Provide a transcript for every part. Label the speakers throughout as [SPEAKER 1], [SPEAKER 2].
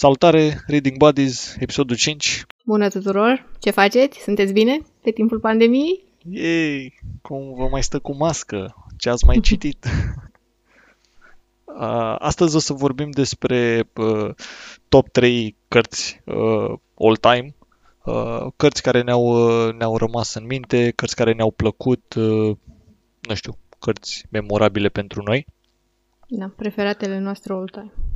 [SPEAKER 1] Salutare, Reading Buddies, episodul 5.
[SPEAKER 2] Bună tuturor! Ce faceți? Sunteți bine pe timpul pandemiei?
[SPEAKER 1] Ei, cum vă mai stă cu mască? Ce ați mai citit? Uh, Astăzi o să vorbim despre uh, top 3 cărți uh, all-time, uh, cărți care ne-au, uh, ne-au rămas în minte, cărți care ne-au plăcut, uh, nu știu, cărți memorabile pentru noi.
[SPEAKER 2] Da, preferatele noastre all time.
[SPEAKER 1] Uh,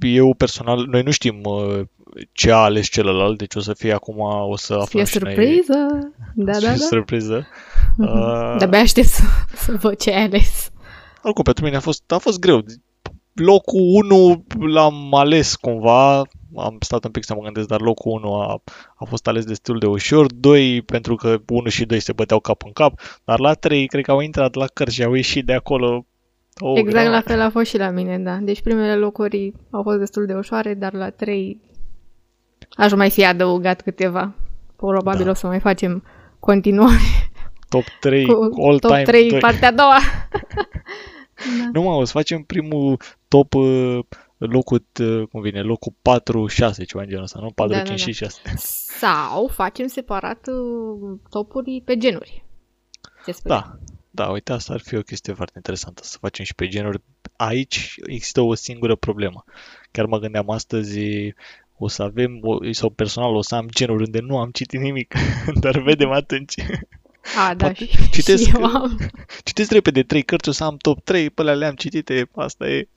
[SPEAKER 1] Eu personal, noi nu știm uh, ce a ales celălalt, deci o să fie acum, o să
[SPEAKER 2] Fie
[SPEAKER 1] aflăm și noi.
[SPEAKER 2] surpriză! Da,
[SPEAKER 1] să
[SPEAKER 2] da,
[SPEAKER 1] fie
[SPEAKER 2] da.
[SPEAKER 1] surpriză. Uh,
[SPEAKER 2] De-abia aștept să, să văd ce ai ales.
[SPEAKER 1] Oricum, pentru mine a fost, a fost greu. Locul 1 l-am ales cumva, am stat un pic să mă gândesc, dar locul 1 a, a fost ales destul de ușor. 2 pentru că 1 și 2 se băteau cap în cap, dar la 3 cred că au intrat la cărți și au ieșit de acolo. Oh,
[SPEAKER 2] exact
[SPEAKER 1] greu.
[SPEAKER 2] la fel a fost și la mine, da. Deci primele locuri au fost destul de ușoare, dar la trei aș mai fi adăugat câteva. Probabil
[SPEAKER 1] Da.
[SPEAKER 2] o să mai facem continuare
[SPEAKER 1] Top 3
[SPEAKER 2] cu
[SPEAKER 1] all
[SPEAKER 2] top
[SPEAKER 1] time
[SPEAKER 2] 3,
[SPEAKER 1] 2.
[SPEAKER 2] partea a doua. da.
[SPEAKER 1] Nu mă, o să facem primul top uh, locul, uh, cum vine, locul 4, 6, ceva în genul ăsta, nu? 4,
[SPEAKER 2] Da, da,
[SPEAKER 1] 5
[SPEAKER 2] da.
[SPEAKER 1] și 6.
[SPEAKER 2] Sau facem separat uh, topuri pe genuri. Ce spui?
[SPEAKER 1] Da, da, uite, asta ar fi o chestie foarte interesantă, să facem și pe genuri. Aici există o singură problemă. Chiar mă gândeam astăzi, o să avem, o- sau personal, o să am genuri unde nu am citit nimic, dar vedem atunci.
[SPEAKER 2] A, da,
[SPEAKER 1] Poate
[SPEAKER 2] și,
[SPEAKER 1] citesc,
[SPEAKER 2] și eu am.
[SPEAKER 1] Citesc repede trei cărți, o să am top 3, pe alea le-am citite, asta e.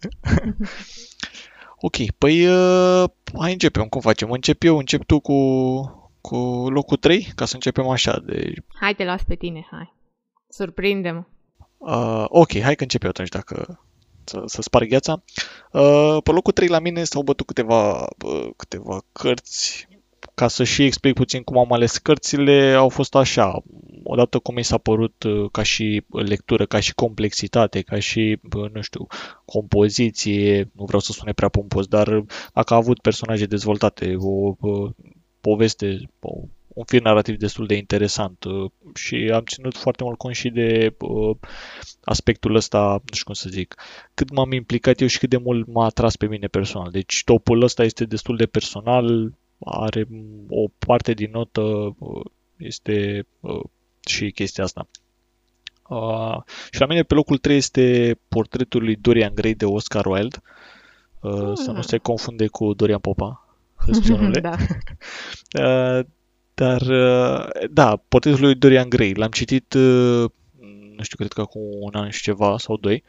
[SPEAKER 1] ok, păi uh, hai începem, cum facem? Încep eu, încep tu cu, cu locul 3, ca să începem așa. De,
[SPEAKER 2] Hai, te las pe tine, hai. Surprindem.
[SPEAKER 1] Uh, ok, hai că încep eu atunci dacă să, să sparg gheața. Uh, pe locul 3 la mine s-au bătut câteva, uh, câteva cărți. Ca să și explic puțin cum am ales cărțile, au fost așa. Odată cum mi s-a părut uh, ca și lectură, ca și complexitate, ca și, uh, nu știu, compoziție, nu vreau să sune prea pompos, dar dacă a avut personaje dezvoltate, o, uh, poveste, o, un fir narrativ destul de interesant uh, și am ținut foarte mult cont și de uh, aspectul ăsta, nu știu cum să zic, cât m-am implicat eu și cât de mult m-a atras pe mine personal. Deci topul ăsta este destul de personal, are o parte din notă, uh, este uh, și chestia asta. Uh, și la mine pe locul 3 este portretul lui Dorian Gray de Oscar Wilde. Uh, Să nu
[SPEAKER 2] Hmm.
[SPEAKER 1] se confunde cu Dorian Popa, hâspionule.
[SPEAKER 2] da.
[SPEAKER 1] Uh, dar, uh, da, portretul lui Dorian Gray. L-am citit, uh, nu știu, cred că acum un an și ceva sau doi.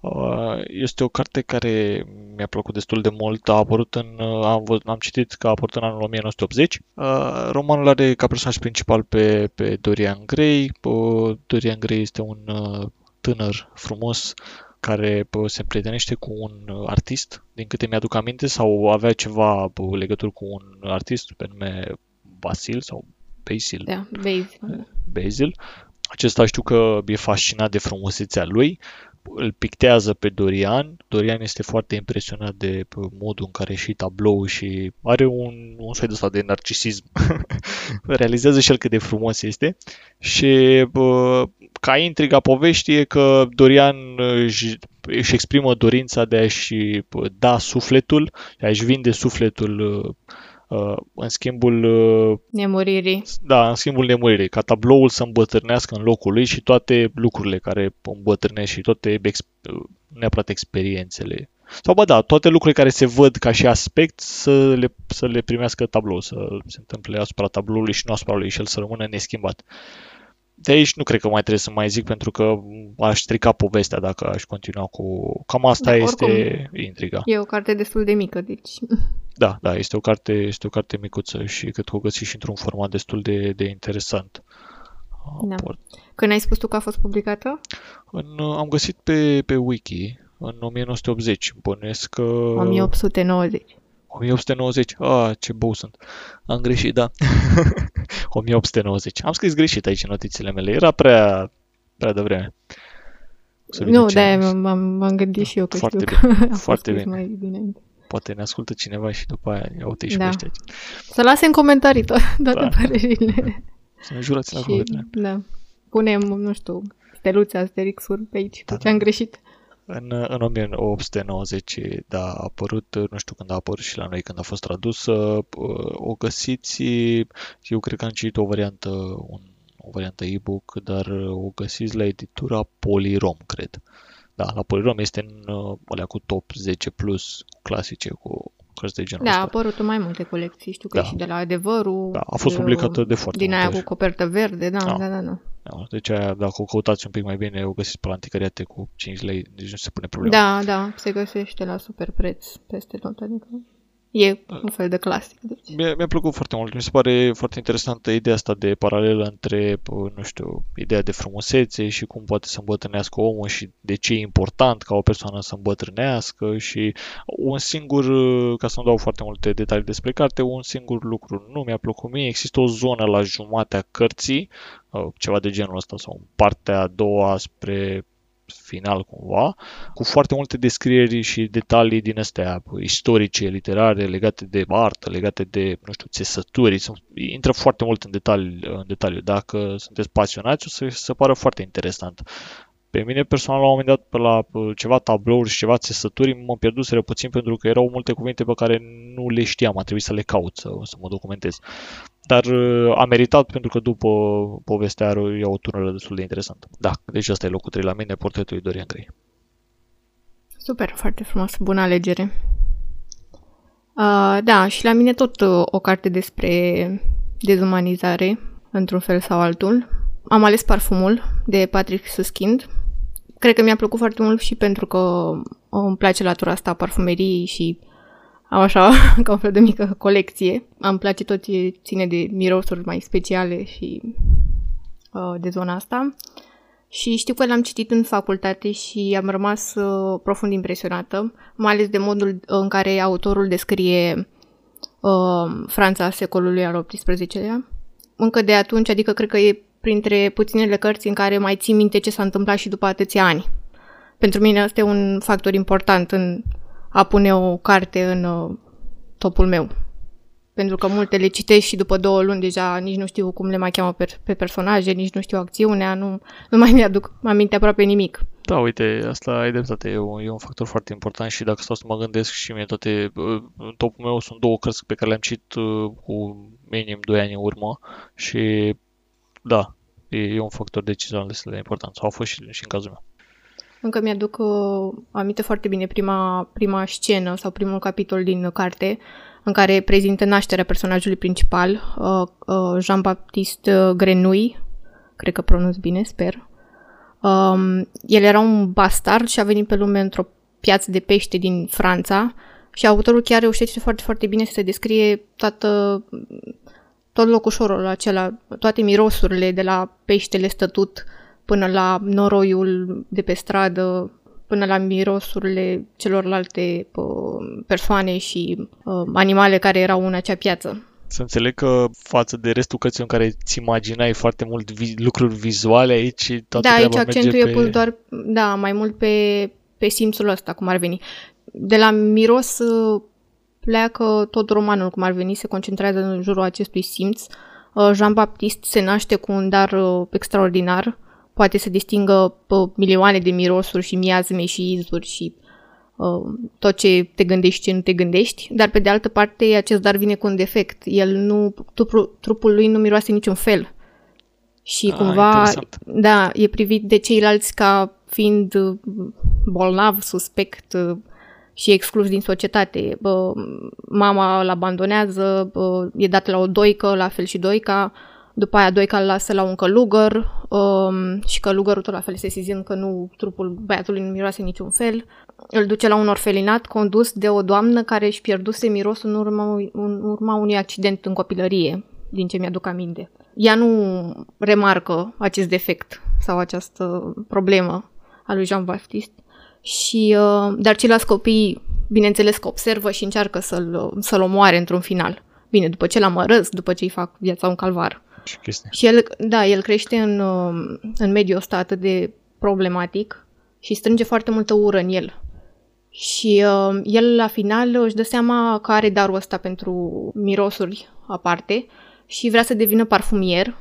[SPEAKER 1] Uh, Este o carte care mi-a plăcut destul de mult. A apărut în, uh, am, văz- am citit că a apărut în anul 1980. Uh, Romanul are ca personaj principal pe, pe Dorian Gray. Uh, Dorian Gray este un uh, tânăr frumos care bă, se împrietenește cu un uh, artist, din câte mi-aduc aminte, sau avea ceva bă, legături cu un artist pe nume Basil sau Basil,
[SPEAKER 2] Da, vezi.
[SPEAKER 1] Basil. Acesta știu că e fascinat de frumusețea lui, îl pictează pe Dorian. Dorian este foarte impresionat de bă, modul în care și tablou și are un, un soi de ăsta de narcisism. Realizează și el cât de frumos este și bă, ca intriga poveștii e că Dorian își, își exprimă dorința de a-și bă, da sufletul, de a-și vinde sufletul uh, uh, în schimbul uh,
[SPEAKER 2] Nemuririi.
[SPEAKER 1] da, în schimbul nemuririi, ca tabloul să îmbătrânească în locul lui și toate lucrurile care îmbătrânesc și toate ex, neapărat experiențele. Sau bă da, toate lucrurile care se văd ca și aspect să le, să le primească tablou, să se întâmple asupra tabloului și nu asupra lui și el să rămână neschimbat. De aici nu cred că mai trebuie să mai zic pentru că aș strica povestea dacă aș continua cu... Cam asta
[SPEAKER 2] Da,
[SPEAKER 1] este intriga.
[SPEAKER 2] E o carte destul de mică, deci...
[SPEAKER 1] Da, da, este o carte, este o carte micuță și cred că o găsi și într-un format destul de, de interesant.
[SPEAKER 2] Da.
[SPEAKER 1] Aport.
[SPEAKER 2] Când ai spus tu că a fost publicată?
[SPEAKER 1] În, am găsit pe, pe wiki în 1980, bănuiesc că...
[SPEAKER 2] 1890.
[SPEAKER 1] 1890, ah, ce bou sunt. Am greșit, da. 1890. Am scris greșit aici în notițele mele, era prea, prea devreme. Să vedem
[SPEAKER 2] Nu,
[SPEAKER 1] ce
[SPEAKER 2] de-aia
[SPEAKER 1] am zis.
[SPEAKER 2] m- m-am, m-am gândit și eu că
[SPEAKER 1] Foarte
[SPEAKER 2] știu că a fost
[SPEAKER 1] foarte
[SPEAKER 2] scris
[SPEAKER 1] bine.
[SPEAKER 2] mai bine.
[SPEAKER 1] Poate ne ascultă cineva și după aia, ia uite și
[SPEAKER 2] Da.
[SPEAKER 1] pe ăștia.
[SPEAKER 2] Să lase în comentarii to- toate
[SPEAKER 1] Da.
[SPEAKER 2] părerile.
[SPEAKER 1] Să ne jurați la
[SPEAKER 2] și,
[SPEAKER 1] cuvânt.
[SPEAKER 2] da, punem, nu știu, steluțe, asterixuri pe aici,
[SPEAKER 1] Da,
[SPEAKER 2] cu ce am greșit.
[SPEAKER 1] În, în 1890, da, a apărut, nu știu când a apărut și la noi, când a fost tradusă, o găsiți, eu cred că am citit o variantă, un, o variantă e-book, dar o găsiți la editura Polirom, cred. Da, la Polirom este în alea cu top 10 plus clasice, cu cărți de genul
[SPEAKER 2] Da,
[SPEAKER 1] ăsta.
[SPEAKER 2] a apărut în mai multe colecții. Știu că
[SPEAKER 1] Da.
[SPEAKER 2] e și de la Adevărul.
[SPEAKER 1] Da, a fost
[SPEAKER 2] de-
[SPEAKER 1] publicată de foarte
[SPEAKER 2] Din
[SPEAKER 1] multe
[SPEAKER 2] aia
[SPEAKER 1] ori.
[SPEAKER 2] cu copertă verde, da,
[SPEAKER 1] Da.
[SPEAKER 2] da, da, da.
[SPEAKER 1] Da, deci aia, dacă o căutați un pic mai bine, o găsiți pe la anticariate cu 5 lei, deci nu se pune problema.
[SPEAKER 2] Da, da, se găsește la super preț peste tot, adică e un fel de clasic. Deci.
[SPEAKER 1] Mi-a, mi-a plăcut foarte mult. Mi se pare foarte interesantă ideea asta de paralelă între, p- nu știu, ideea de frumusețe și cum poate să îmbătrânească omul și de ce e important ca o persoană să îmbătrânească și un singur, ca să nu dau foarte multe detalii despre carte, un singur lucru nu mi-a plăcut mie. Există o zonă la jumatea cărții, uh, ceva de genul ăsta, sau în partea a doua spre final cumva, cu foarte multe descrieri și detalii din astea istorice, literare, legate de artă, legate de, nu știu, țesături. Sunt- Intră foarte mult în detaliu, în detaliu. Dacă sunteți pasionați, o să vi se pară foarte interesant. Pe mine personal, la un moment dat, pe la uh, ceva tablouri și ceva țesături, mă pierduseră puțin pentru că erau multe cuvinte pe care nu le știam, a trebuit să le caut, să, să mă documentez. Dar uh, a meritat pentru că după povestea are o turnură destul de interesantă. Da, deci asta e locul 3 la mine, portretul lui Dorian Gray.
[SPEAKER 2] Super, foarte frumos, bună alegere. Uh, da, și la mine tot uh, o carte despre dezumanizare, într-un fel sau altul. Am ales Parfumul de Patrick Suskind. Cred că mi-a plăcut foarte mult și pentru că uh, îmi place latura asta a parfumeriei și am așa ca un fel de mică colecție. Îmi place tot ce ține de mirosuri mai speciale și uh, de zona asta. Și știu că l-am citit în facultate și am rămas uh, profund impresionată, mai ales de modul în care autorul descrie uh, Franța secolului al XVIII-lea. Încă de atunci, adică cred că e printre puținele cărți în care mai țin minte ce s-a întâmplat și după atâția ani. Pentru mine asta e un factor important în a pune o carte în uh, topul meu. Pentru că multe le citești și după două luni deja nici nu știu cum le mai cheamă pe, pe personaje, nici nu știu acțiunea, nu, nu mai mi-aduc aminte aproape nimic.
[SPEAKER 1] Da, uite, asta ai dreptate, e un, e un factor foarte important și dacă stau să mă gândesc și mie toate, uh, în topul meu sunt două cărți pe care le-am citit uh, cu minim 2 ani în urmă și da, e, e un factor decizional destul de important, sau a fost și, și în cazul meu.
[SPEAKER 2] Încă mi-aduc uh, aminte foarte bine prima, prima scenă sau primul capitol din carte în care prezintă nașterea personajului principal, uh, uh, Jean-Baptiste Grenouille, cred că pronunț bine, sper. Um, el era un bastard și a venit pe lume într-o piață de pește din Franța și autorul chiar reușește foarte, foarte bine să descrie toată, tot locușorul acela, toate mirosurile de la peștele stătut până la noroiul de pe stradă, până la mirosurile celorlalte uh, persoane și uh, animale care erau în acea piață.
[SPEAKER 1] Să înțeleg că față de restul cărții în care îți imaginai foarte mult vi- lucruri vizuale, aici toată
[SPEAKER 2] da, aici
[SPEAKER 1] treaba
[SPEAKER 2] accentul
[SPEAKER 1] merge
[SPEAKER 2] e
[SPEAKER 1] pe...
[SPEAKER 2] pus doar, da, mai mult pe, pe simțul ăsta, cum ar veni. De la miros uh, pleacă tot romanul, cum ar veni, se concentrează în jurul acestui simț. Uh, Jean-Baptiste se naște cu un dar uh, extraordinar, poate să distingă uh, milioane de mirosuri și miazme și izuri și uh, tot ce te gândești, ce nu te gândești, dar pe de altă parte acest dar vine cu un defect. El nu, trupul, trupul lui nu miroase niciun fel. Și
[SPEAKER 1] Ah,
[SPEAKER 2] cumva,
[SPEAKER 1] interesant.
[SPEAKER 2] da, e privit de ceilalți ca fiind uh, bolnav, suspect uh, și exclus din societate. Bă, mama îl abandonează, bă, e dat la o doică, la fel și doica, după aia doica îl lasă la un călugăr um, și călugărul tot la fel sesizând că nu, trupul băiatului nu miroase niciun fel. Îl duce la un orfelinat condus de o doamnă care își pierduse mirosul în urma, în urma unui accident în copilărie, din ce mi-aduc aminte. Ea nu remarcă acest defect sau această problemă a lui Jean-Baptiste, și, uh, dar ceilalți copii, bineînțeles că observă și încearcă să-l, să-l omoare într-un final. Bine, după ce l amărăsc, după ce îi fac viața un calvar.
[SPEAKER 1] Și chestii.
[SPEAKER 2] Și el, da, el crește în, uh, în mediul ăsta atât de problematic și strânge foarte multă ură în el. Și uh, el la final își dă seama că are darul ăsta pentru mirosuri aparte și vrea să devină parfumier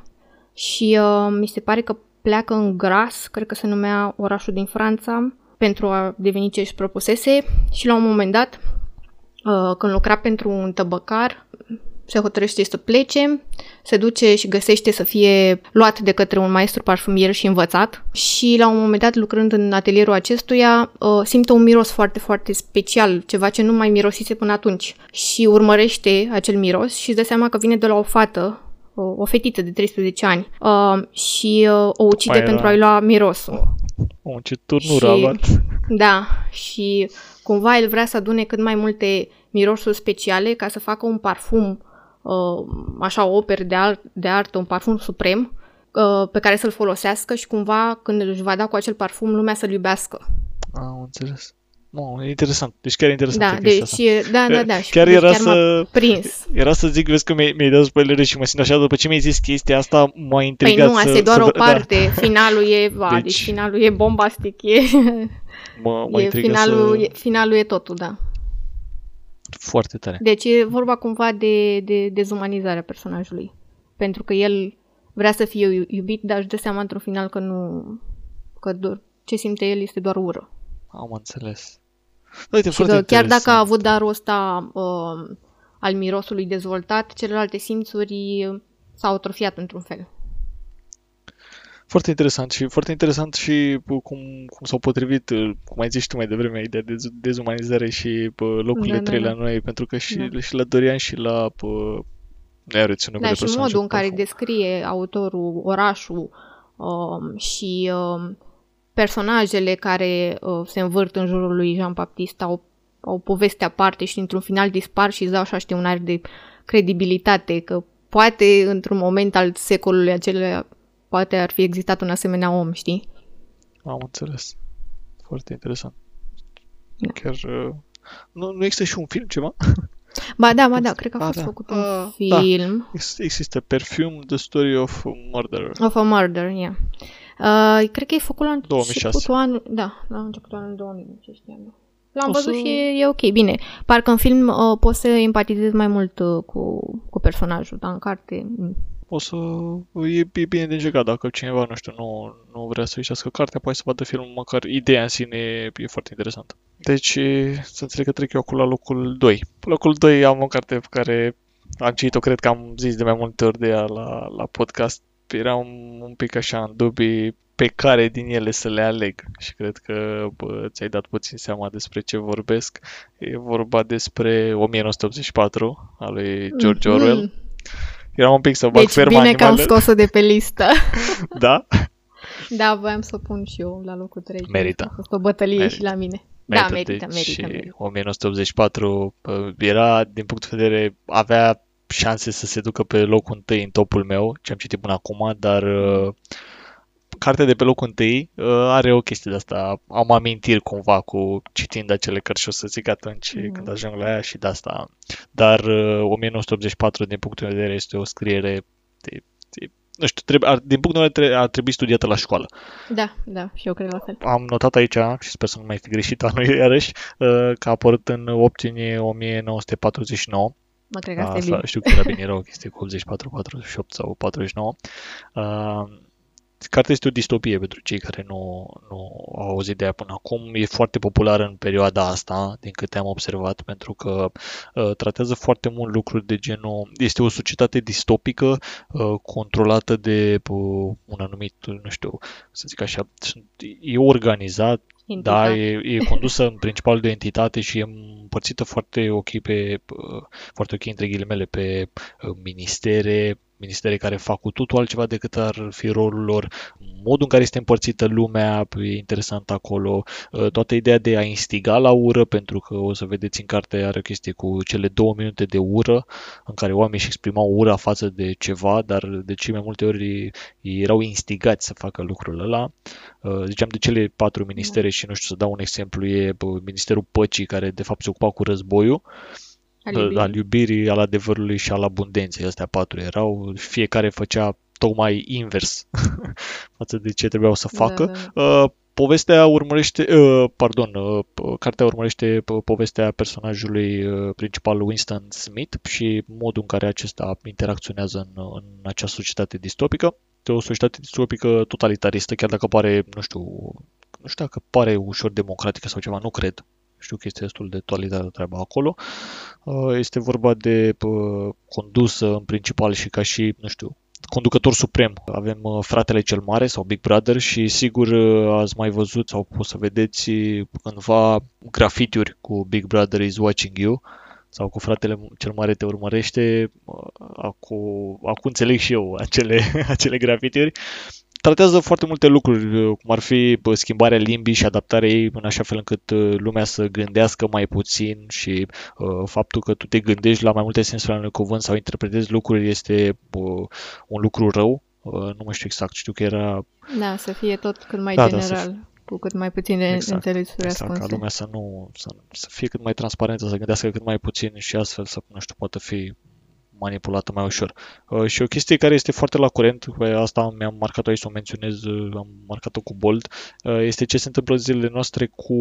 [SPEAKER 2] și uh, mi se pare că pleacă în Gras, cred că se numea orașul din Franța, pentru a deveni ce își propusese și la un moment dat, uh, când lucra pentru un tăbăcar, se hotărăște să plece, se duce și găsește să fie luat de către un maestru parfumier și învățat și la un moment dat lucrând în atelierul acestuia uh, simte un miros foarte, foarte special, ceva ce nu mai mirosise până atunci și urmărește acel miros și își dă seama că vine de la o fată o fetiță de 13 ani uh, și uh, o ucide Mai pentru a-i lua mirosul.
[SPEAKER 1] O, ce turnură și, a luat.
[SPEAKER 2] Da, și cumva el vrea să adune cât mai multe mirosuri speciale ca să facă un parfum uh, așa o operă de, art, de artă, un parfum suprem uh, pe care să-l folosească și cumva când își va da cu acel parfum lumea să-l iubească.
[SPEAKER 1] Am înțeles. Nu, e interesant. Deci chiar e interesant.
[SPEAKER 2] Da, deci, asta. da, da, da.
[SPEAKER 1] Și chiar
[SPEAKER 2] deci
[SPEAKER 1] era chiar să...
[SPEAKER 2] prins.
[SPEAKER 1] Era să zic, vezi că mi-ai, mi-ai dat spoilere și mă simt așa, după ce mi-ai zis chestia asta, m-a intrigat
[SPEAKER 2] Păi nu, asta
[SPEAKER 1] să,
[SPEAKER 2] e doar
[SPEAKER 1] să,
[SPEAKER 2] o parte. Da. Finalul e, va, deci...
[SPEAKER 1] Deci-
[SPEAKER 2] finalul e bombastic. E,
[SPEAKER 1] mă, mă
[SPEAKER 2] e, finalul,
[SPEAKER 1] să...
[SPEAKER 2] e, finalul e totul, da.
[SPEAKER 1] Foarte tare.
[SPEAKER 2] Deci e vorba cumva de, de dezumanizarea personajului. Pentru că el vrea să fie iubit, dar își dă seama într-un final că nu... că doar, ce simte el este doar ură.
[SPEAKER 1] Am înțeles. Uite,
[SPEAKER 2] și că chiar dacă a avut darul ăsta uh, al mirosului dezvoltat, celelalte simțuri s-au atrofiat într-un fel.
[SPEAKER 1] Foarte interesant și foarte interesant și cum, cum s-au potrivit, cum ai zis tu mai devreme, ideea de dezumanizare și locurile da, trei da, da. la noi, pentru că și, da. și la Dorian și la ne reținut
[SPEAKER 2] Da, și modul în care descrie autorul orașul um, și um, personajele care uh, se învârt în jurul lui Jean Baptiste au, au poveste aparte și într-un final dispar și îți dau așa, știi, un aer de credibilitate, că poate într-un moment al secolului acela poate ar fi existat un asemenea om, știi?
[SPEAKER 1] Am înțeles. Foarte interesant. Da. Chiar... Uh, nu, nu există și un film ceva?
[SPEAKER 2] Ba da, ba da, cred că a fost da. făcut un uh, film.
[SPEAKER 1] Da. Există Perfume, The Story of a Murder.
[SPEAKER 2] Of a Murder, yeah. Uh, cred că e făcut la
[SPEAKER 1] 2006.
[SPEAKER 2] începutul anului, da, la începutul anului 2000, ce știam L-am o văzut să... și e, e ok, bine. Parcă în film uh, poți să empatizezi mai mult uh, cu, cu personajul, dar în carte... Mm.
[SPEAKER 1] O să... E, e bine de încercat. Dacă cineva, nu știu, nu, nu vrea să citească cartea, poate să vadă filmul, măcar ideea în sine e foarte interesantă. Deci, să înțeleg că trec eu acum la locul 2. Pe locul 2 am o carte pe care am citit-o, cred că am zis de mai multe ori de ea la, la podcast eram un pic așa în dubii pe care din ele să le aleg și cred că bă, ți-ai dat puțin seama despre ce vorbesc. E vorba despre 1984 al lui George mm-hmm. Orwell. Eram un pic să bag
[SPEAKER 2] deci ferma bine animale. că am scos-o de pe listă.
[SPEAKER 1] da?
[SPEAKER 2] Da, voiam să o pun și eu la locul 3.
[SPEAKER 1] Merită.
[SPEAKER 2] A fost o bătălie merită. și la mine.
[SPEAKER 1] Merită,
[SPEAKER 2] da, merită,
[SPEAKER 1] deci,
[SPEAKER 2] merită,
[SPEAKER 1] și
[SPEAKER 2] merită.
[SPEAKER 1] 1984 era, din punct de vedere, avea șanse să se ducă pe locul întâi în topul meu, ce am citit până acum, dar uh, cartea de pe locul întâi uh, are o chestie de asta. Am amintiri cumva cu citind acele cărți și o să zic atunci mm-hmm. când ajung la ea și de asta. Dar uh, 1984, din punctul de vedere, este o scriere de, de nu știu, trebuie, ar, din punctul meu de vedere, ar trebui studiată la școală.
[SPEAKER 2] Da, da, și eu cred la fel.
[SPEAKER 1] Am notat aici, și sper să nu mai fi greșit anul iarăși, uh, că a apărut în 8 iunie 1949
[SPEAKER 2] Mă cred că asta, asta e bine.
[SPEAKER 1] Știu că era bine, era o chestie cu 84, 48 sau 49. Uh, Cartea este o distopie pentru cei care nu, nu au auzit de ea până acum. E foarte populară în perioada asta, din câte am observat, pentru că uh, tratează foarte mult lucruri de genul... Este o societate distopică uh, controlată de uh, un anumit, nu știu, să zic așa, e organizat, da, e, e condusă în principal de entitate și e împărțită foarte ok pe, uh, foarte ok între ghilimele pe uh, ministere, ministere care fac cu totul altceva decât ar fi rolul lor, modul în care este împărțită lumea e interesant acolo, uh, toată ideea de a instiga la ură, pentru că o să vedeți în carte are o chestie cu cele două minute de ură, în care oamenii își exprimau ura față de ceva, dar de cei mai multe ori erau instigați să facă lucrul ăla. Uh, ziceam de cele patru ministere și nu știu să dau un exemplu, e Ministerul Păcii care de fapt se ocupa cu războiul, al iubirii. al iubirii, al adevărului și al abundenței. Astea patru erau, fiecare făcea tocmai invers față de ce trebuiau să facă. Da, da. Uh, povestea urmărește, uh, pardon, uh, cartea urmărește povestea personajului uh, principal Winston Smith și modul în care acesta interacționează în, în acea societate distopică. De o societate distopică totalitaristă, chiar dacă pare, nu știu, nu știu dacă pare ușor democratică sau ceva, nu cred. Știu că este destul de totalitară treaba acolo. Uh, este vorba de uh, condusă în principal și ca și, nu știu, conducător suprem. Avem uh, fratele cel mare sau Big Brother și sigur ați mai văzut sau poți să vedeți cândva grafitiuri cu Big Brother is watching you sau cu fratele cel mare te urmărește, acum, acum înțeleg și eu acele, acele grafitiuri tratează foarte multe lucruri, uh, cum ar fi schimbarea limbii și adaptarea ei în așa fel încât uh, lumea să gândească mai puțin și uh, faptul că tu te gândești la mai multe sensuri ale unui cuvânt sau interpretezi lucruri este uh, un lucru rău. Uh, nu mai știu exact, știu că era...
[SPEAKER 2] Da, să fie tot cât mai da, general. Da, să fie cu cât mai puține exact, înțelegeri
[SPEAKER 1] exact, ca lumea să nu să, să fie cât mai transparentă, să gândească cât mai puțin și astfel să, nu știu, poată fi manipulată mai ușor. Uh, și o chestie care este foarte la curent, asta mi-am marcat-o aici să o menționez, uh, am marcat-o cu bold, uh, este ce se întâmplă zilele noastre cu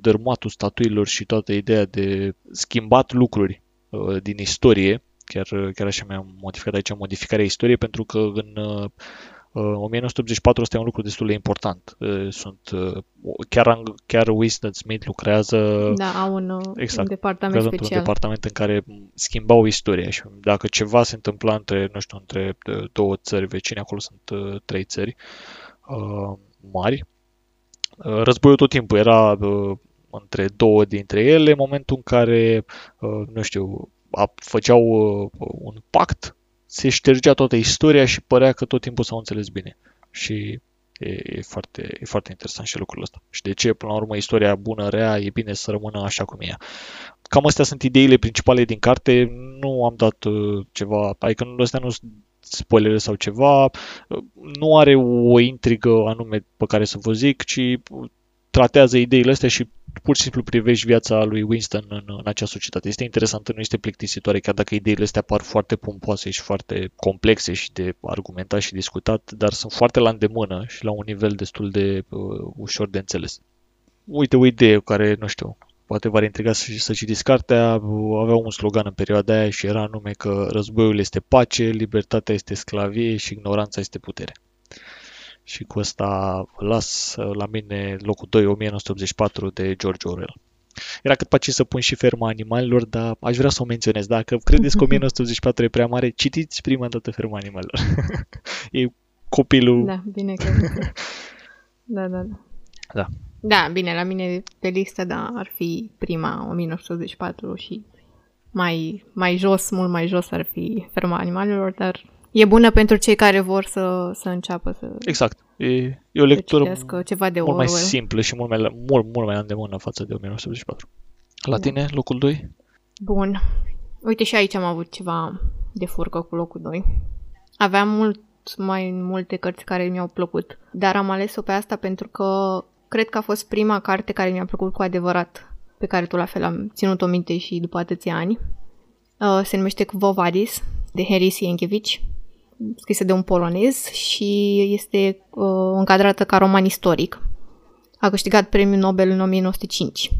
[SPEAKER 1] dărmatul statuilor și toată ideea de schimbat lucruri din istorie, chiar, chiar așa mi-am modificat aici modificarea istoriei, pentru că în 1984 ăsta e un lucru destul de important. Sunt, chiar, chiar Winston Smith lucrează...
[SPEAKER 2] Da, au un, exact, un departament special.
[SPEAKER 1] un departament în care schimbau istoria și dacă ceva se întâmpla între, nu știu, între două țări vecine, acolo sunt trei țări mari, războiul tot timpul era între două dintre ele, în momentul în care, nu știu, făceau un pact se ștergea toată istoria și părea că tot timpul s-au înțeles bine. Și e, e, foarte, e foarte interesant și lucrul ăsta. Și de ce, până la urmă, istoria bună, rea, e bine să rămână așa cum e. Cam astea sunt ideile principale din carte. Nu am dat uh, ceva, adică nu, astea nu sunt spoilere sau ceva. Nu are o intrigă anume pe care să vă zic, ci tratează ideile astea și pur și simplu privești viața lui Winston în, în acea societate. Este interesantă, nu este plictisitoare, chiar dacă ideile astea par foarte pompoase și foarte complexe și de argumentat și discutat, dar sunt foarte la îndemână și la un nivel destul de uh, ușor de înțeles. Uite o idee care, nu știu, poate v-ar intriga să, să citiți cartea, avea un slogan în perioada aia și era anume că războiul este pace, libertatea este sclavie și ignoranța este putere și cu asta las uh, la mine locul 2, 1984 de George Orwell. Era cât pace să pun și ferma animalelor, dar aș vrea să o menționez. Dacă credeți că 1984 e prea mare, citiți prima dată ferma animalelor. e copilul...
[SPEAKER 2] Da, bine că... da, da, da.
[SPEAKER 1] Da.
[SPEAKER 2] Da, bine, la mine pe listă, da, ar fi prima 1984 și mai, mai jos, mult mai jos ar fi ferma animalelor, dar E bună pentru cei care vor să, să înceapă să...
[SPEAKER 1] Exact. E, e o lectură
[SPEAKER 2] ceva de
[SPEAKER 1] mult mai simplă și mult mai, mult, mult mai îndemână față de 1984. La da. tine, locul 2?
[SPEAKER 2] Bun. Uite și aici am avut ceva de furcă cu locul 2. Aveam mult mai multe cărți care mi-au plăcut, dar am ales-o pe asta pentru că cred că a fost prima carte care mi-a plăcut cu adevărat, pe care tu la fel am ținut-o minte și după atâția ani. Uh, se numește Vovadis, de Harry Sienkiewicz scrisă de un polonez și este uh, încadrată ca roman istoric. A câștigat premiul Nobel în 1905